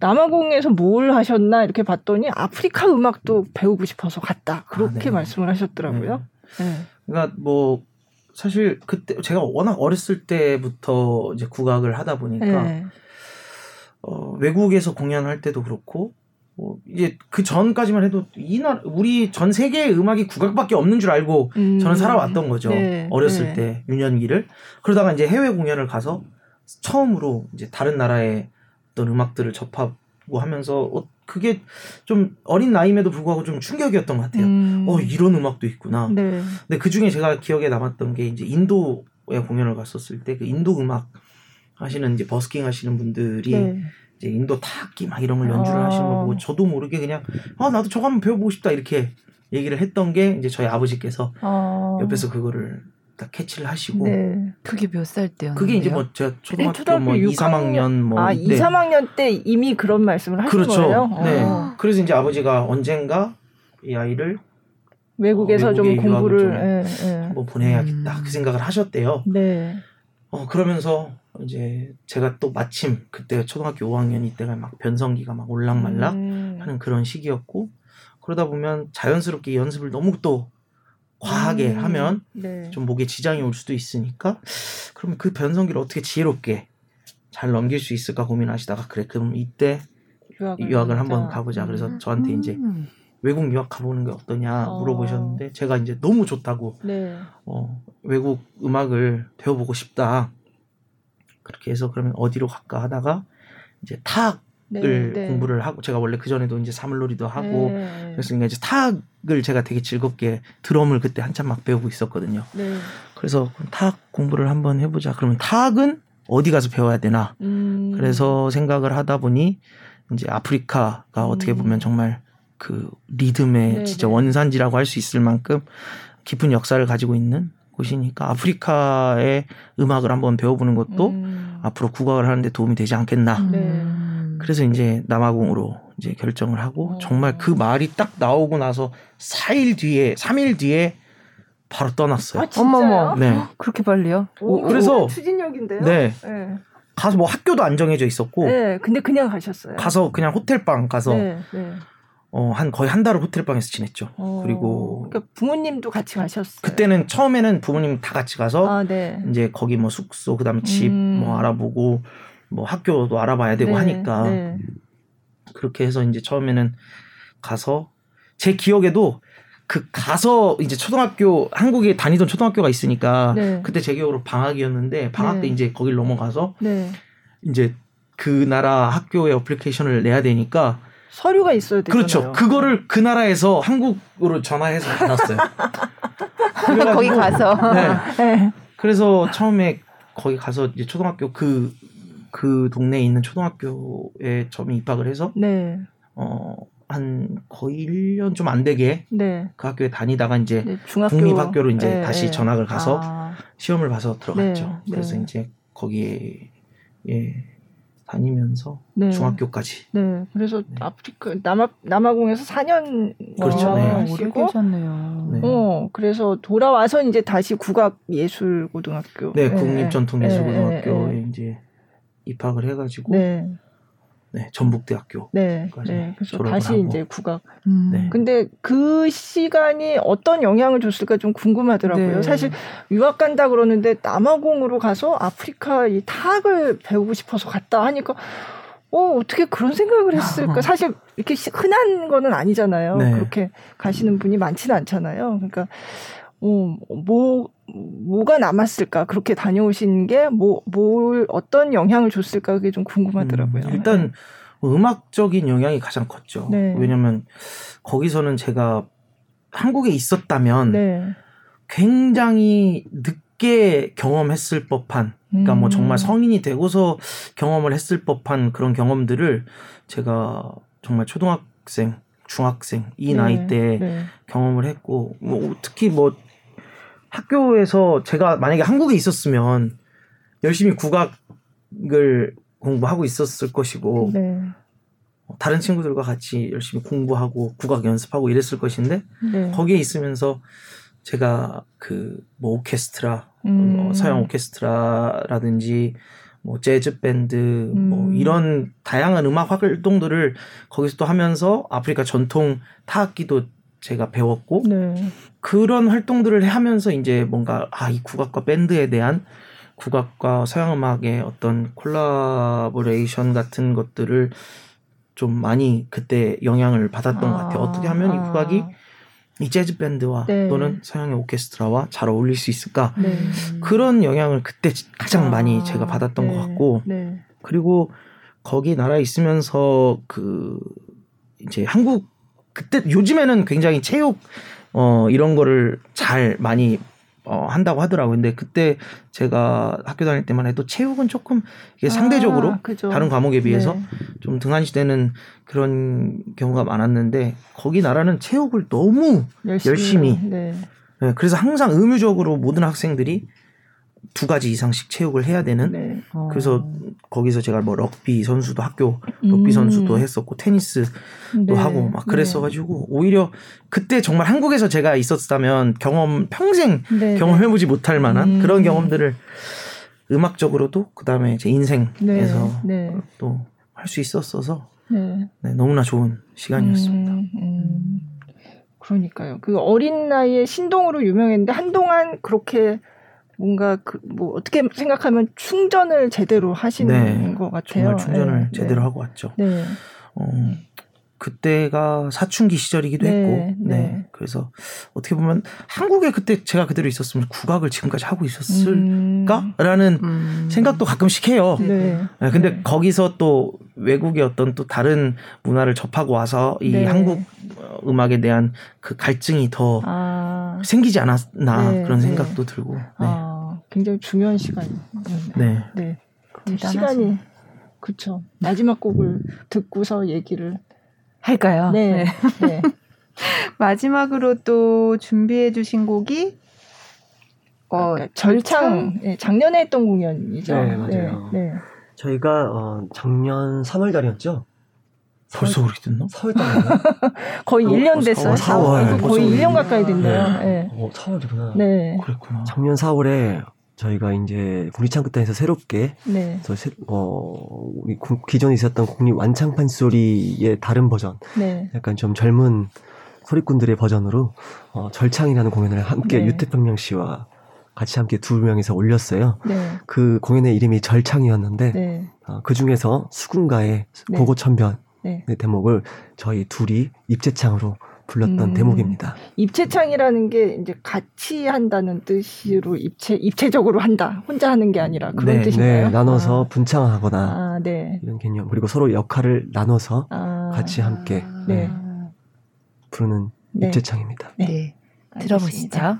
남아공에서 뭘 하셨나 이렇게 봤더니 아프리카 음악도 배우고 싶어서 갔다. 그렇게 네. 말씀을 하셨더라고요. 네. 그러니까 뭐 사실 그때 제가 워낙 어렸을 때부터 이제 국악을 하다 보니까 네. 어, 외국에서 공연할 때도 그렇고 뭐 이제 그 전까지만 해도 이나 우리 전 세계의 음악이 국악밖에 없는 줄 알고 음. 저는 살아왔던 거죠. 네, 어렸을 네. 때 유년기를 그러다가 이제 해외 공연을 가서 처음으로 이제 다른 나라의 어떤 음악들을 접하고 하면서 어, 그게 좀 어린 나이임에도 불구하고 좀 충격이었던 것 같아요. 음. 어 이런 음악도 있구나. 네. 근데 그 중에 제가 기억에 남았던 게 이제 인도에 공연을 갔었을 때 그 인도 음악 하시는 이제 버스킹 하시는 분들이 네. 이제 인도 타악기 막 이런 걸 연주를 아. 하시는 거 보고 저도 모르게 그냥 아 나도 저거 한번 배워보고 싶다 이렇게 얘기를 했던 게 이제 저희 아버지께서 어. 옆에서 그거를 딱 캐치를 하시고 네. 그게 몇 살 때였나요? 그게 이제 뭐 제가 초등학교, 초등학교 뭐 2, 6 3학년 뭐 아, 네. 2, 3학년 때 이미 그런 말씀을 하신 그렇죠. 거예요? 네. 어. 그래서 이제 아버지가 언젠가 이 아이를 외국에서 어, 좀 외국에 공부를 유학을 예, 예. 한번 보내야겠다 음. 그 생각을 하셨대요. 네. 어 그러면서 이제 제가 또 마침 그때 초등학교 5학년 이때가 막 변성기가 막 올락말락 음. 하는 그런 시기였고 그러다 보면 자연스럽게 연습을 너무 또 과하게 음. 하면 네. 좀 목에 지장이 올 수도 있으니까 그러면 그 변성기를 어떻게 지혜롭게 잘 넘길 수 있을까 고민하시다가 그래 그럼 이때 유학을, 유학을 한번. 가보자 그래서 음. 저한테 이제 음. 외국 유학 가보는 게 어떠냐 어. 물어보셨는데 제가 이제 너무 좋다고 네. 어, 외국 음악을 배워보고 싶다 그렇게 해서 그러면 어디로 갈까 하다가 이제 타악을 네. 네. 공부를 하고 제가 원래 그 전에도 이제 사물놀이도 하고 네. 그랬으니까 이제 타악을 제가 되게 즐겁게 드럼을 그때 한참 막 배우고 있었거든요. 네. 그래서 타악 공부를 한번 해보자. 그러면 타악은 어디 가서 배워야 되나? 음. 그래서 생각을 하다 보니 이제 아프리카가 어떻게 음. 보면 정말 그 리듬의 네, 진짜 네. 원산지라고 할 수 있을 만큼 깊은 역사를 가지고 있는 곳이니까 아프리카의 음악을 한번 배워보는 것도 음. 앞으로 국악을 하는데 도움이 되지 않겠나. 네. 음. 그래서 이제 남아공으로 이제 결정을 하고 어. 정말 그 말이 딱 나오고 나서 4일 뒤에 3일 뒤에 바로 떠났어요. 아? 어머머. 네. 그렇게 빨리요? 오, 그래서- 추진력인데요. 네. 네. 가서 뭐 학교도 안 정해져 있었고 네. 근데 그냥 가셨어요. 가서 그냥 호텔방 가서 네. 네. 어, 한 거의 한 달을 호텔방에서 지냈죠. 어. 그리고 그러니까 부모님도 같이 가셨어요. 그때는 처음에는 부모님 다 같이 가서 아, 네. 이제 거기 뭐 숙소 그다음에 집 음. 뭐 알아보고 뭐 학교도 알아봐야 되고 네, 하니까 네. 그렇게 해서 이제 처음에는 가서 제 기억에도 그 가서 이제 초등학교 한국에 다니던 초등학교가 있으니까 네. 그때 제 기억으로 방학이었는데 방학 네. 때 이제 거길 넘어가서 네. 이제 그 나라 학교에 어플리케이션을 내야 되니까 서류가 있어야 되잖아요. 그렇죠. 그거를 그 나라에서 한국으로 전화해서 받았어요. 거기 가서. 네. 네. 그래서 처음에 거기 가서 이제 초등학교 그, 그 동네에 있는 초등학교에 처음 입학을 해서, 네. 어, 한 거의 1년 좀 안 되게 네. 그 학교에 다니다가 이제 네. 중학교 국립학교로 이제 네, 다시 네. 전학을 가서 아, 시험을 봐서 들어갔죠. 네, 그래서 네. 이제 거기에, 예, 다니면서 네. 중학교까지. 네. 그래서 네. 아프리카 남아 남아공에서 4년 그렇죠. 네. 오래 하시고 계셨네요. 네. 어, 그래서 돌아와서 이제 다시 국악 예술 고등학교. 네, 국립 전통 예술 고등학교에 네, 이제 입학을 해가지고, 네, 네. 전북대학교. 네. 까지 네. 그래서 졸업을 다시 하고. 이제 국악. 음. 네. 근데 그 시간이 어떤 영향을 줬을까 좀 궁금하더라고요. 네. 사실 유학 간다 그러는데 남아공으로 가서 아프리카 이 타악을 배우고 싶어서 갔다 하니까 어 어떻게 그런 생각을 했을까? 사실 이렇게 시- 흔한 거는 아니잖아요. 네. 그렇게 가시는 분이 많지는 않잖아요. 그러니까 어 뭐 뭐가 남았을까? 그렇게 다녀오신 게 뭐 뭘 어떤 영향을 줬을까? 그게 좀 궁금하더라고요. 음, 일단 음악적인 영향이 가장 컸죠. 네. 왜냐면 거기서는 제가 한국에 있었다면 네. 굉장히 늦게 경험했을 법한 그러니까 뭐 음. 정말 성인이 되고서 경험을 했을 법한 그런 경험들을 제가 정말 초등학생, 중학생 이 네, 나이 때 네. 경험을 했고 뭐 특히 뭐 학교에서 제가 만약에 한국에 있었으면 열심히 국악을 공부하고 있었을 것이고 네. 다른 친구들과 같이 열심히 공부하고 국악 연습하고 이랬을 것인데 네. 거기에 있으면서 제가 그 뭐 오케스트라 음. 뭐 서양 오케스트라라든지 뭐 재즈 밴드 뭐 음. 이런 다양한 음악 활동들을 거기서 또 하면서 아프리카 전통 타악기도 제가 배웠고 네. 그런 활동들을 하면서 이제 뭔가 아 이 국악과 밴드에 대한 국악과 서양 음악의 어떤 콜라보레이션 같은 것들을 좀 많이 그때 영향을 받았던 것 같아요. 어떻게 하면 이 국악이 이 재즈 밴드와 네. 또는 서양의 오케스트라와 잘 어울릴 수 있을까? 네. 그런 영향을 그때 가장 많이 아, 제가 받았던 네. 것 같고 네. 그리고 거기 나라에 있으면서 그 이제 한국 그때 요즘에는 굉장히 체육 어 이런 거를 잘 많이 어 한다고 하더라고요. 근데 그때 제가 학교 다닐 때만 해도 체육은 조금 이게 상대적으로 아. 다른 과목에 비해서 네. 좀 등한시 되는 그런 경우가 많았는데 거기 나라는 체육을 너무 열심히. 네. 네, 그래서 항상 의무적으로 모든 학생들이 두 가지 이상씩 체육을 해야 되는 네. 그래서 거기서 제가 뭐 럭비 선수도 학교 럭비 음. 선수도 했었고 테니스도 네. 하고 막 그랬어가지고 오히려 그때 정말 한국에서 제가 있었다면 경험 평생 네. 경험해보지 못할 만한 음. 그런 경험들을 음악적으로도 그 다음에 제 인생에서 네. 네. 또할 수 있었어서 네. 네, 너무나 좋은 시간이었습니다. 음, 음. 그러니까요. 그 어린 나이에 신동으로 유명했는데 한동안 그렇게 뭔가 그 뭐 어떻게 생각하면 충전을 제대로 하시는 네, 것 같아요. 정말 충전을 네, 제대로 네. 하고 왔죠. 네. 어, 그때가 사춘기 시절이기도 네, 했고, 네. 네. 그래서 어떻게 보면 한국에 그때 제가 그대로 있었으면 국악을 지금까지 하고 음. 있었을까라는 음. 생각도 가끔씩 해요. 네. 네, 근데 네. 거기서 또 외국의 어떤 또 다른 문화를 접하고 와서 이 네. 한국 어, 음악에 대한 그 갈증이 더 아, 생기지 않았나 네, 그런 네. 생각도 들고, 네. 아, 굉장히 중요한 시간이네요. 네. 네. 대단하시네. 시간이 그쵸. 마지막 곡을 듣고서 얘기를 할까요? 네. 네. 마지막으로 또 준비해 주신 곡이 어, 그러니까 절창 네, 작년에 했던 공연이죠. 네, 맞아요. 네. 네. 저희가 어, 작년 3월 달이었죠? 벌써 그렇게 됐나? 4월 달인가? 거의 어, 1년 어, 됐어요. 사월. 사- 거의 벌써 1년 가까이 됐네요. 네. 네. 어, 4월이구나. 네. 그랬구나. 작년 4월에 저희가 이제 국립창극단에서 새롭게 네. 저 새- 어, 우리 구- 기존에 있었던 국립 완창판 소리의 다른 버전, 네. 약간 좀 젊은 소리꾼들의 버전으로 어, 절창이라는 공연을 함께 네. 유태평양 씨와 같이 함께 두 명이서 올렸어요. 네. 그 공연의 이름이 절창이었는데 네. 어, 그 중에서 수군가의 네. 고고천변의 네. 대목을 저희 둘이 입체창으로 불렀던 음. 대목입니다. 입체창이라는 게 이제 같이 한다는 뜻으로 입체 입체적으로 한다. 혼자 하는 게 아니라 그런 네, 뜻인가요? 네, 나눠서 아, 분창하거나 아, 네. 이런 개념 그리고 서로 역할을 나눠서 아, 같이 함께 네. 부르는 네. 입체창입니다. 네. 들어보시죠.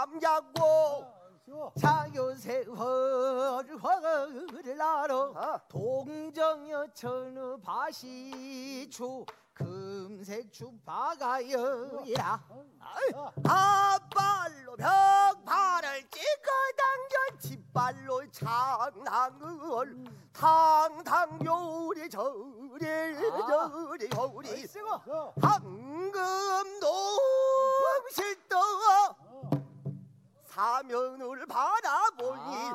응실어령은 잠자고 자요새 허를 날어 동정여천의 바시추 금색 주파가여야. 앞발로 벽발을 찍어 당겨 뒷발로 장낭을 탕탕 요리 저리 저리 요리. 황금 농실도 사면을 바라보니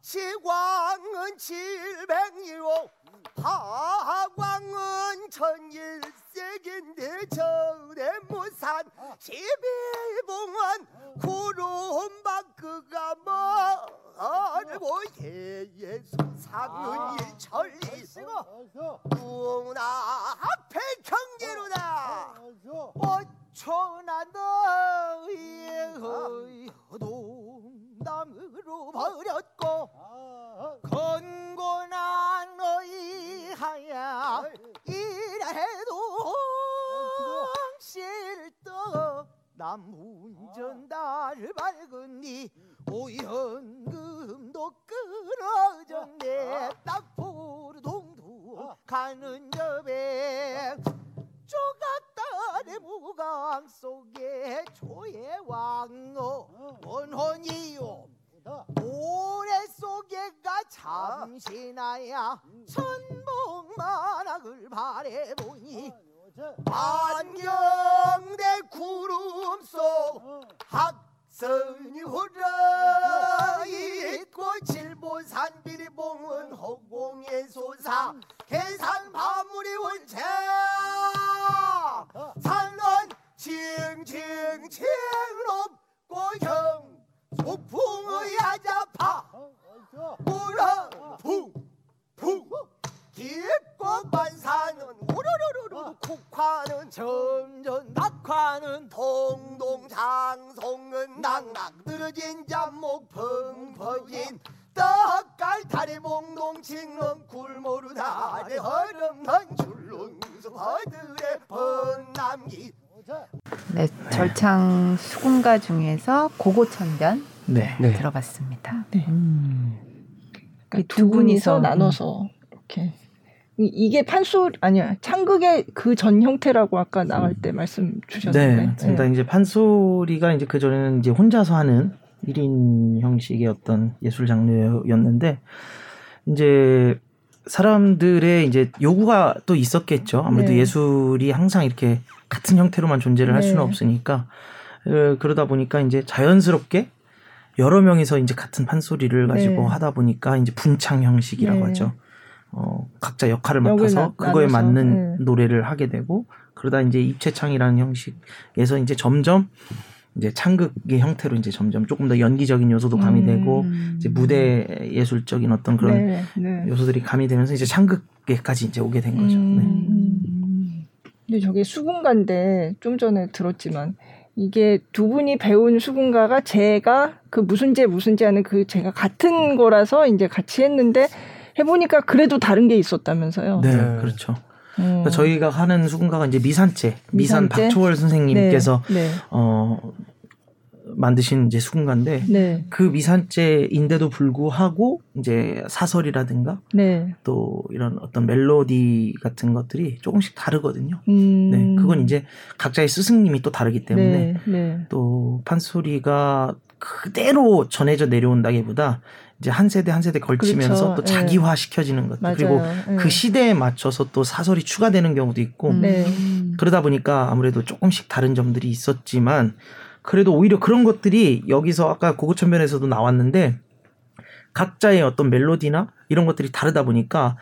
시광은 칠백리오 파광은 천일색인데 전에 무산 십일봉은 구름박 그가 멀고 예예 소상은 일천리. 누나 앞에 경계로다 어초나 너의 동담으로 버렸고 건곤한 너희 하야 이래도 실떡 남운전다를 밝으니 오연금도 끌어졌네. 딱포르 동두 가는 여백 조각달의 무강 속에 조의 왕노 원혼이요. 모래 속에가 잠시나야 천복만학을 바래보니 안경대 구름 속 학 선이 흘러 있고 칠보산 비리봉은 허공의 소사 계산 바물이 원체 산은 칭칭칭 높고 형 소풍의 야자파. 물어 푹푹 반사는 우르르르르 국화는 점점 낙화는 동동장송은 낙낙 늘어진 잠목 펑퍼진 떡갈 다리 몽동칭릉 굴모르다리 허름한 줄릉수 허들의 번남기 네, 절창 수군가 중에서 고고천변 네. 네. 들어봤습니다. 네. 음. 그러니까 두두 분이서 분이서, 나눠서 이렇게 이- 이게 판소 아니야 창극의 그 전 형태라고 아까 나갈 때 말씀 주셨는데 네. 그러니까 이제 판소리가 이제 그 전에는 이제 혼자서 하는 1인 형식의 어떤 예술 장르였는데 이제 사람들의 이제 요구가 또 있었겠죠. 아무래도 네. 예술이 항상 이렇게 같은 형태로만 존재를 할 네. 수는 없으니까 어, 그러다 보니까 이제 자연스럽게 여러 명이서 이제 같은 판소리를 가지고 네. 하다 보니까 이제 분창 형식이라고 네. 하죠. 어, 각자 역할을 맡아서 나- 그거에 나눠서, 맞는 네. 노래를 하게 되고 그러다 이제 입체창이라는 형식에서 이제 점점 이제 창극의 형태로 이제 점점 조금 더 연기적인 요소도 가미되고 음. 이제 무대 예술적인 어떤 그런 네, 네. 요소들이 가미되면서 이제 창극에까지 이제 오게 된 거죠. 네. 음. 근데 저게 수군가인데 좀 전에 들었지만 이게 두 분이 배운 수군가가 제가 그 무슨 제 무슨 제 하는 그 제가 같은 거라서 이제 같이 했는데 해보니까 그래도 다른 게 있었다면서요. 네, 네. 그렇죠. 음. 그러니까 저희가 하는 수군가가 이제 미산제, 미산 미산제? 박초월 선생님께서 네, 어 만드신 이제 수군가인데 네, 그 미산제인데도 불구하고 이제 사설이라든가 네. 또 이런 어떤 멜로디 같은 것들이 조금씩 다르거든요. 음. 네, 그건 이제 각자의 스승님이 또 다르기 때문에 네, 네. 또 판소리가 그대로 전해져 내려온다기보다 이제 한 세대 한 세대 걸치면서 그렇죠. 또 예. 자기화 시켜지는 것들. 그리고 예. 그 시대에 맞춰서 또 사설이 추가되는 경우도 있고 네. 그러다 보니까 아무래도 조금씩 다른 점들이 있었지만 그래도 오히려 그런 것들이 여기서 아까 고고천변에서도 나왔는데 각자의 어떤 멜로디나 이런 것들이 다르다 보니까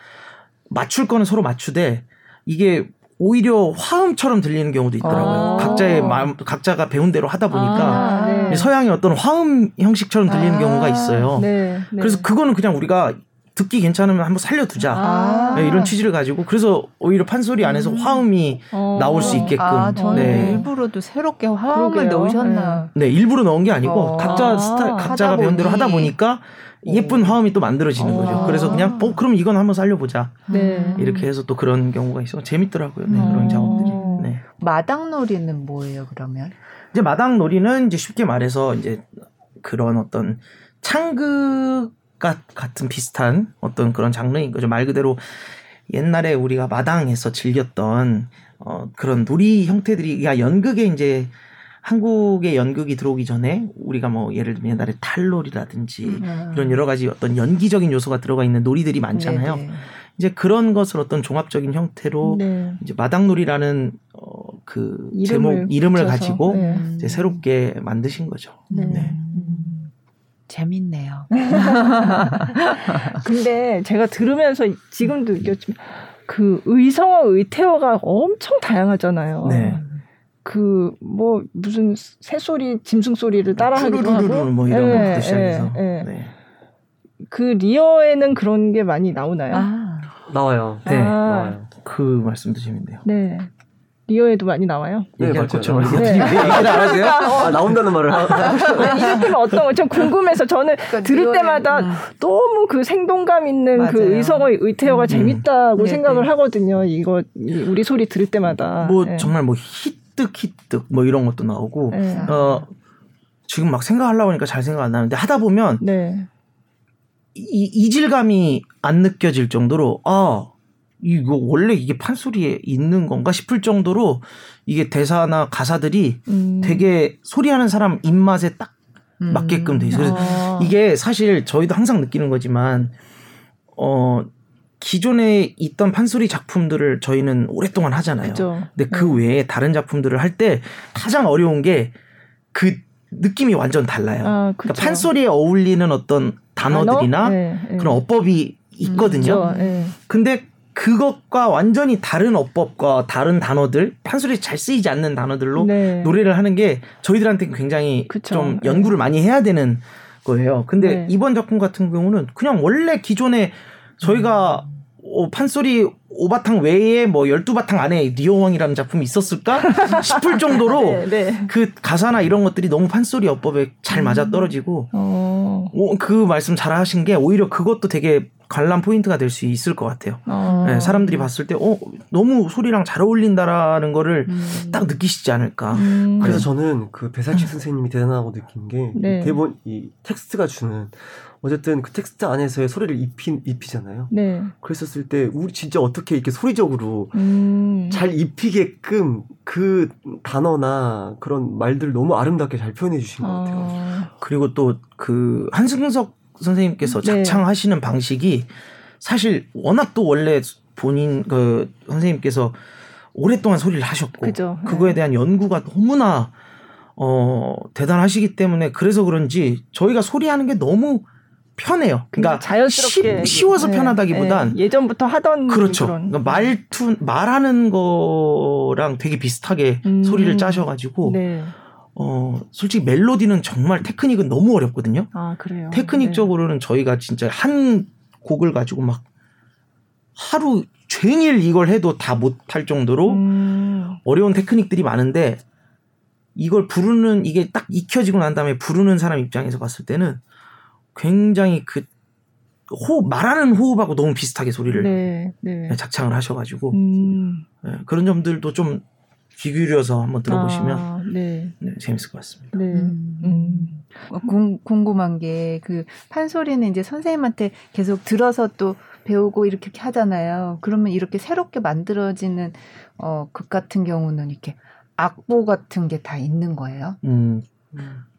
맞출 거는 서로 맞추되 이게 오히려 화음처럼 들리는 경우도 있더라고요. 아. 각자의 마음, 각자가 배운 대로 하다 보니까 아, 네. 서양의 어떤 화음 형식처럼 들리는 아, 경우가 있어요. 네, 네. 그래서 그거는 그냥 우리가 듣기 괜찮으면 한번 살려두자. 아. 네, 이런 취지를 가지고 그래서 오히려 판소리 안에서 화음이 어. 나올 수 있게끔. 아, 저는 네. 일부러도 새롭게 화음을 그러게요. 넣으셨나. 네, 일부러 넣은 게 아니고 어. 각자 아, 스타일, 각자가 배운 대로. 하다 보니까 예쁜 화음이 또 만들어지는 어. 거죠. 그래서 그냥 어 그럼 이건 한번 살려보자 네. 이렇게 해서 또 그런 경우가 있어 재밌더라고요. 네, 그런 어. 작업들이. 네. 마당놀이는 뭐예요, 그러면? 이제 마당 놀이는 이제 쉽게 말해서 이제 그런 어떤 창극 같- 같은 비슷한 어떤 그런 장르인 거죠. 말 그대로 옛날에 우리가 마당에서 즐겼던 어 그런 놀이 형태들이 야 연극에 이제 한국의 연극이 들어오기 전에 우리가 뭐 예를 들면 옛날에 탈놀이라든지 음. 이런 여러 가지 어떤 연기적인 요소가 들어가 있는 놀이들이 많잖아요. 네네. 이제 그런 것을 어떤 종합적인 형태로 네. 이제 마당놀이라는 어, 그 이름을 제목 이름을 붙여서, 가지고 네. 이제 새롭게 만드신 거죠. 네. 네. 음, 재밌네요. 근데 제가 들으면서 지금도 느꼈지만 그 의성어 의태어가 엄청 다양하잖아요. 네. 그 뭐 무슨 새 소리, 짐승 소리를 따라하기도 하고 뭐 이런 예, 것부터 시작해서. 예, 예. 네. 그 리어에는 그런 게 많이 나오나요? 아, 나와요. 네. 아, 나와요. 그 말씀도 재밌네요. 네. 리어에도 많이 나와요. 네, 맞아요. 얘기하더니 왜 얘기를 안 하세요? 아, 나온다는 말을 하- 하고 싶어요. 아니, 이렇게는 어떤 거좀 궁금해서 저는 그러니까 들을 리어에, 때마다 음. 너무 그 생동감 있는 그 맞아요. 의성어의 의태어가 음. 재밌다고 네, 생각을 네. 하거든요. 이거 이- 우리 소리 들을 때마다. 뭐 네. 정말 뭐 히 뜩 히뜩 뭐 이런 것도 나오고 네. 어 지금 막 생각하려고 하니까 잘 생각 안 나는데 하다 보면 네. 이, 이질감이 안 느껴질 정도로 아 이거 원래 이게 판소리에 있는 건가 싶을 정도로 이게 대사나 가사들이 음. 되게 소리하는 사람 입맛에 딱 음. 맞게끔 돼 있어요. 그래서 아. 이게 사실 저희도 항상 느끼는 거지만 어 기존에 있던 판소리 작품들을 저희는 오랫동안 하잖아요. 그죠. 근데 그 네. 외에 다른 작품들을 할 때 가장 어려운 게 그 느낌이 완전 달라요. 아. 그러니까 판소리에 어울리는 어떤 단어들이나 단어? 네, 네. 그런 어법이 있거든요. 네. 근데 그것과 완전히 다른 어법과 다른 단어들, 판소리에 잘 쓰이지 않는 단어들로 네. 노래를 하는 게 저희들한테 굉장히 그쵸. 좀 네. 연구를 많이 해야 되는 거예요. 근데 네. 이번 작품 같은 경우는 그냥 원래 기존에 저희가 음. 어, 판소리 오바탕 외에 뭐 12바탕 안에 리어왕이라는 작품이 있었을까 싶을 정도로 네, 네. 그 가사나 이런 것들이 너무 판소리 어법에 잘 맞아 떨어지고 어. 어, 그 말씀 잘 하신 게 오히려 그것도 되게 관람 포인트가 될 수 있을 것 같아요. 어. 네, 사람들이 봤을 때 어, 너무 소리랑 잘 어울린다라는 거를 음. 딱 느끼시지 않을까. 음. 그래서 저는 그 배삼식 선생님이 대단하고 느낀 게 네. 이 대본 이 텍스트가 주는 어쨌든 그 텍스트 안에서의 소리를 입히, 입히잖아요. 네. 그랬었을 때 우리 진짜 어떻게 이렇게 소리적으로 음. 잘 입히게끔 그 단어나 그런 말들 너무 아름답게 잘 표현해 주신 것 같아요. 어. 그리고 또 그 한승석 선생님께서 네. 작창하시는 방식이 사실 워낙 또 원래 본인 그 선생님께서 오랫동안 소리를 하셨고 그죠. 그거에 대한 연구가 너무나 어 대단하시기 때문에 그래서 그런지 저희가 소리하는 게 너무 편해요. 그러니까 자연스럽게 쉬, 쉬워서 네, 편하다기보단 네. 예전부터 하던 그렇죠. 그런 그러니까 말투 말하는 거랑 되게 비슷하게 음. 소리를 짜셔가지고 네. 어 솔직히 멜로디는 정말 테크닉은 너무 어렵거든요. 아 그래요. 테크닉적으로는 저희가 진짜 한 곡을 가지고 막 하루 종일 이걸 해도 다 못할 정도로 네. 음. 어려운 테크닉들이 많은데 이걸 부르는 이게 딱 익혀지고 난 다음에 부르는 사람 입장에서 봤을 때는 굉장히 그 호흡 말하는 호흡하고 너무 비슷하게 소리를 네. 네. 작창을 하셔가지고 음. 예, 그런 점들도 좀 귀 기울여서 한번 들어보시면 아, 네. 네, 재밌을 것 같습니다. 네. 음. 음. 어, 궁, 궁금한 게 그 판소리는 이제 선생님한테 계속 들어서 또 배우고 이렇게 하잖아요. 그러면 이렇게 새롭게 만들어지는 어, 극 같은 경우는 이렇게 악보 같은 게 다 있는 거예요. 음,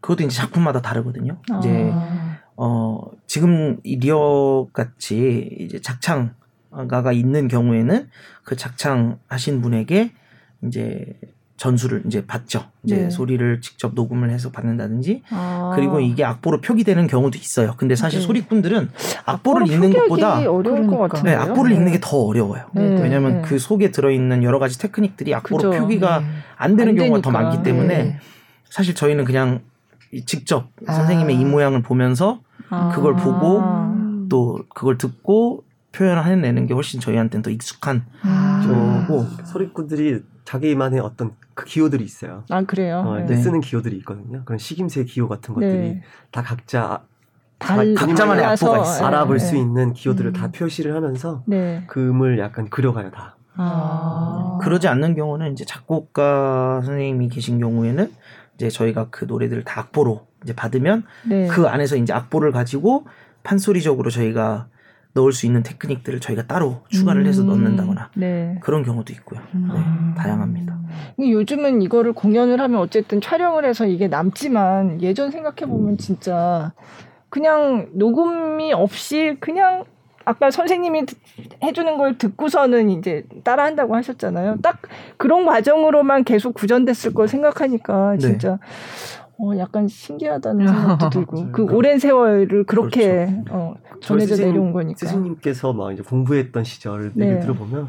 그것도 이제 작품마다 다르거든요. 이제 아. 어 지금 이 리어 같이 이제 작창가가 있는 경우에는 그 작창 하신 분에게 이제 전수를 이제 받죠. 이제 네. 소리를 직접 녹음을 해서 받는다든지 아. 그리고 이게 악보로 표기되는 경우도 있어요. 근데 사실 네. 소리꾼들은 악보를 읽는 것보다 어려울 것. 같은데요. 네, 악보를 읽는 게 더 어려워요. 네. 왜냐하면 네. 그 속에 들어있는 여러 가지 테크닉들이 악보로 그죠. 표기가 네. 안 되는 안 경우가 더 되니까. 많기 때문에 네. 사실 저희는 그냥 이 직접 아. 선생님의 입 모양을 보면서 아. 그걸 보고 또 그걸 듣고 표현을 해내는 게 훨씬 저희한테는 더 익숙한 아. 거고 소리꾼들이 자기만의 어떤 그 기호들이 있어요. 아 그래요. 어, 네. 쓰는 기호들이 있거든요. 그런 식임새 기호 같은 것들이 네. 다 각자 달- 각자만의 악보가 있어요. 예, 알아볼 예. 수 있는 기호들을 음. 다 표시를 하면서 네. 그음을 약간 그려가요 다. 아. 그러지 않는 경우는 이제 작곡가 선생님이 계신 경우에는 이제 저희가 그 노래들을 다 악보로 이제 받으면 네. 그 안에서 이제 악보를 가지고 판소리적으로 저희가 넣을 수 있는 테크닉들을 저희가 따로 추가를 해서 음. 넣는다거나 네. 그런 경우도 있고요. 네, 음. 다양합니다. 요즘은 이거를 공연을 하면 어쨌든 촬영을 해서 이게 남지만 예전 생각해 보면 진짜 그냥 녹음이 없이 그냥 아까 선생님이 듣- 해주는 걸 듣고서는 이제 따라한다고 하셨잖아요. 딱 그런 과정으로만 계속 구전됐을 걸 생각하니까 네. 진짜 어 약간 신기하다는 생각도 들고 맞아요. 그 오랜 세월을 그렇게 그렇죠. 어, 전해져 스승님- 내려온 거니까. 스승님께서 막 이제 공부했던 시절 네. 얘기를 들어보면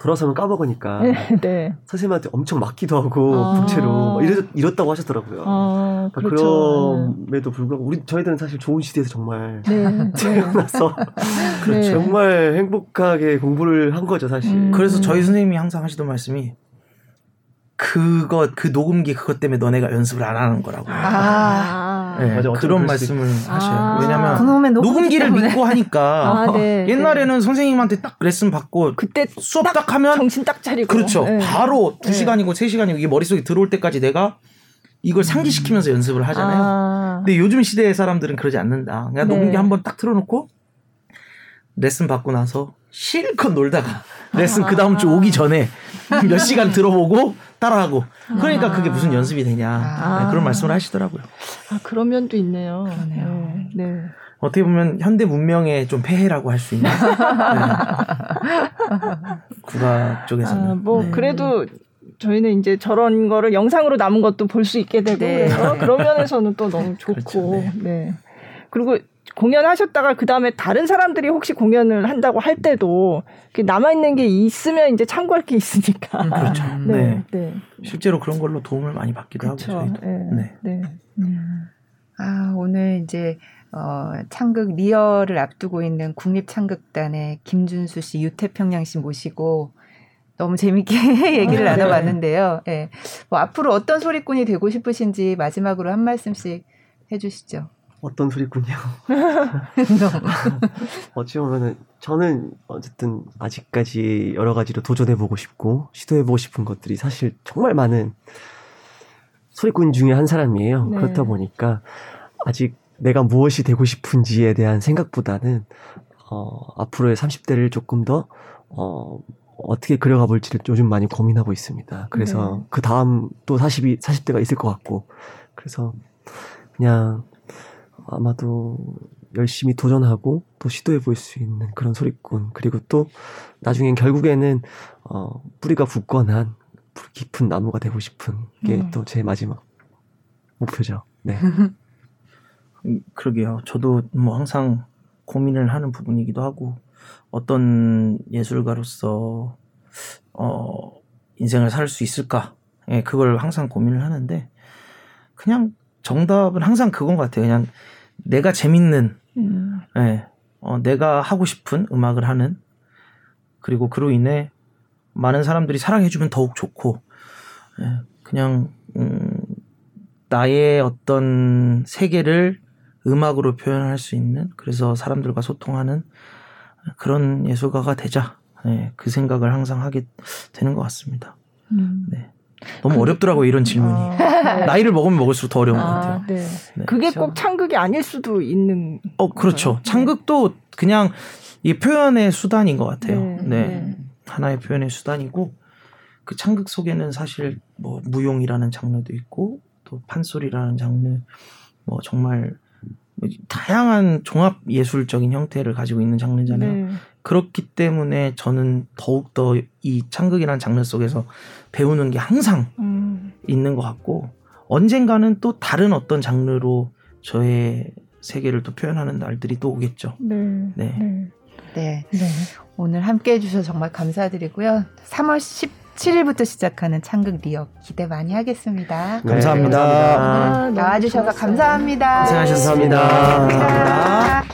돌아서면 까먹으니까 네. 선생님한테 엄청 맞기도 하고 아. 부채로 막 이랬, 이렇다고 하셨더라고요. 아, 그러니까 그렇죠. 그럼에도 불구하고 우리 저희들은 사실 좋은 시대에서 정말 네. 네. 태어나서 네. 정말 행복하게 공부를 한 거죠 사실. 음. 그래서 저희 선생님이 항상 하시던 말씀이 그거 그 녹음기 그것 때문에 너네가 연습을 안 하는 거라고. 아. 네, 맞아, 그런 말씀을 하셔요. 아. 왜냐면 그놈의 녹음기를 때문에. 믿고 하니까 아, 네. 옛날에는 선생님한테 딱 레슨 받고 그때 수업 딱 하면 정신 딱 차리고 그렇죠. 네. 바로 두 네. 시간이고 세 시간이고 이게 머릿속에 들어올 때까지 내가 이걸 상기시키면서 연습을 하잖아요. 아, 근데 요즘 시대의 사람들은 그러지 않는다. 그냥 네. 녹음기 한번 딱 틀어 놓고 레슨 받고 나서 실컷 놀다가 레슨 그 다음 주 오기 전에 몇 시간 들어보고 따라하고 그러니까 그게 무슨 연습이 되냐 아. 네, 그런 말씀을 하시더라고요. 아, 그런 면도 있네요. 그러네요. 네. 네. 어떻게 보면 현대 문명의 좀 폐해라고 할 수 있는 네. 국악 쪽에서는 아, 뭐 네. 그래도 저희는 이제 저런 거를 영상으로 남은 것도 볼 수 있게 되고 네. 그래서 그런 면에서는 또 너무 좋고 그렇죠, 네. 네. 그리고 공연하셨다가 그 다음에 다른 사람들이 혹시 공연을 한다고 할 때도 남아 있는 게 있으면 이제 참고할 게 있으니까. 그렇죠. 음. 네. 네. 네. 실제로 그런 걸로 도움을 많이 받기도 하고 그렇죠. 저희도. 네. 네. 네. 음. 아, 오늘 이제 어, 창극 리얼을 앞두고 있는 국립창극단의 김준수 씨, 유태평양 씨 모시고 너무 재밌게 얘기를 아, 네. 나눠봤는데요. 예. 뭐 앞으로 어떤 소리꾼이 되고 싶으신지 마지막으로 한 말씀씩 해주시죠. 어떤 소리군요. 어찌 보면은 저는 어쨌든 아직까지 여러 가지로 도전해 보고 싶고 시도해 보고 싶은 것들이 사실 정말 많은 소리꾼 중에 한 사람이에요. 네. 그렇다 보니까 아직 내가 무엇이 되고 싶은지에 대한 생각보다는 어, 앞으로의 30대를 조금 더 어, 어떻게 그려가 볼지를 요즘 많이 고민하고 있습니다. 그래서 네. 그 다음 또 40이 40대가 있을 것 같고 그래서 그냥 아마도 열심히 도전하고 또 시도해 볼 수 있는 그런 소리꾼 그리고 또 나중엔 결국에는 어 뿌리가 굳건한 불 깊은 나무가 되고 싶은 게 음. 또제 마지막 목표죠. 네. 음, 그러게요. 저도 뭐 항상 고민을 하는 부분이기도 하고 어떤 예술가로서 어 인생을 살 수 있을까? 예, 그걸 항상 고민을 하는데 그냥 정답은 항상 그건 것 같아요. 그냥 내가 재밌는 음. 예, 어, 내가 하고 싶은 음악을 하는 그리고 그로 인해 많은 사람들이 사랑해주면 더욱 좋고 예, 그냥 음, 나의 어떤 세계를 음악으로 표현할 수 있는 그래서 사람들과 소통하는 그런 예술가가 되자 예, 그 생각을 항상 하게 되는 것 같습니다. 음. 네. 너무 어렵더라고요 이런 질문이 아, 네. 나이를 먹으면 먹을수록 더 어려운 것 아, 같아요. 네. 네. 그게 그렇죠. 꼭 창극이 아닐 수도 있는. 어, 그렇죠. 네. 창극도 그냥 이 표현의 수단인 것 같아요. 네, 네. 네. 하나의 표현의 수단이고 그 창극 속에는 사실 뭐 무용이라는 장르도 있고 또 판소리라는 장르 뭐 정말 뭐 다양한 종합 예술적인 형태를 가지고 있는 장르잖아요. 네. 그렇기 때문에 저는 더욱 더 이 창극이라는 장르 속에서 배우는 게 항상 음. 있는 것 같고 언젠가는 또 다른 어떤 장르로 저의 세계를 또 표현하는 날들이 또 오겠죠. 네. 네. 네. 네. 네. 오늘 함께 해주셔서 정말 감사드리고요. 3월 17일부터 시작하는 창극 리어 기대 많이 하겠습니다. 네, 감사합니다. 감사합니다. 아, 너무 나와주셔서 좋았어요. 감사합니다. 고생하셨습니다. 감사합니다.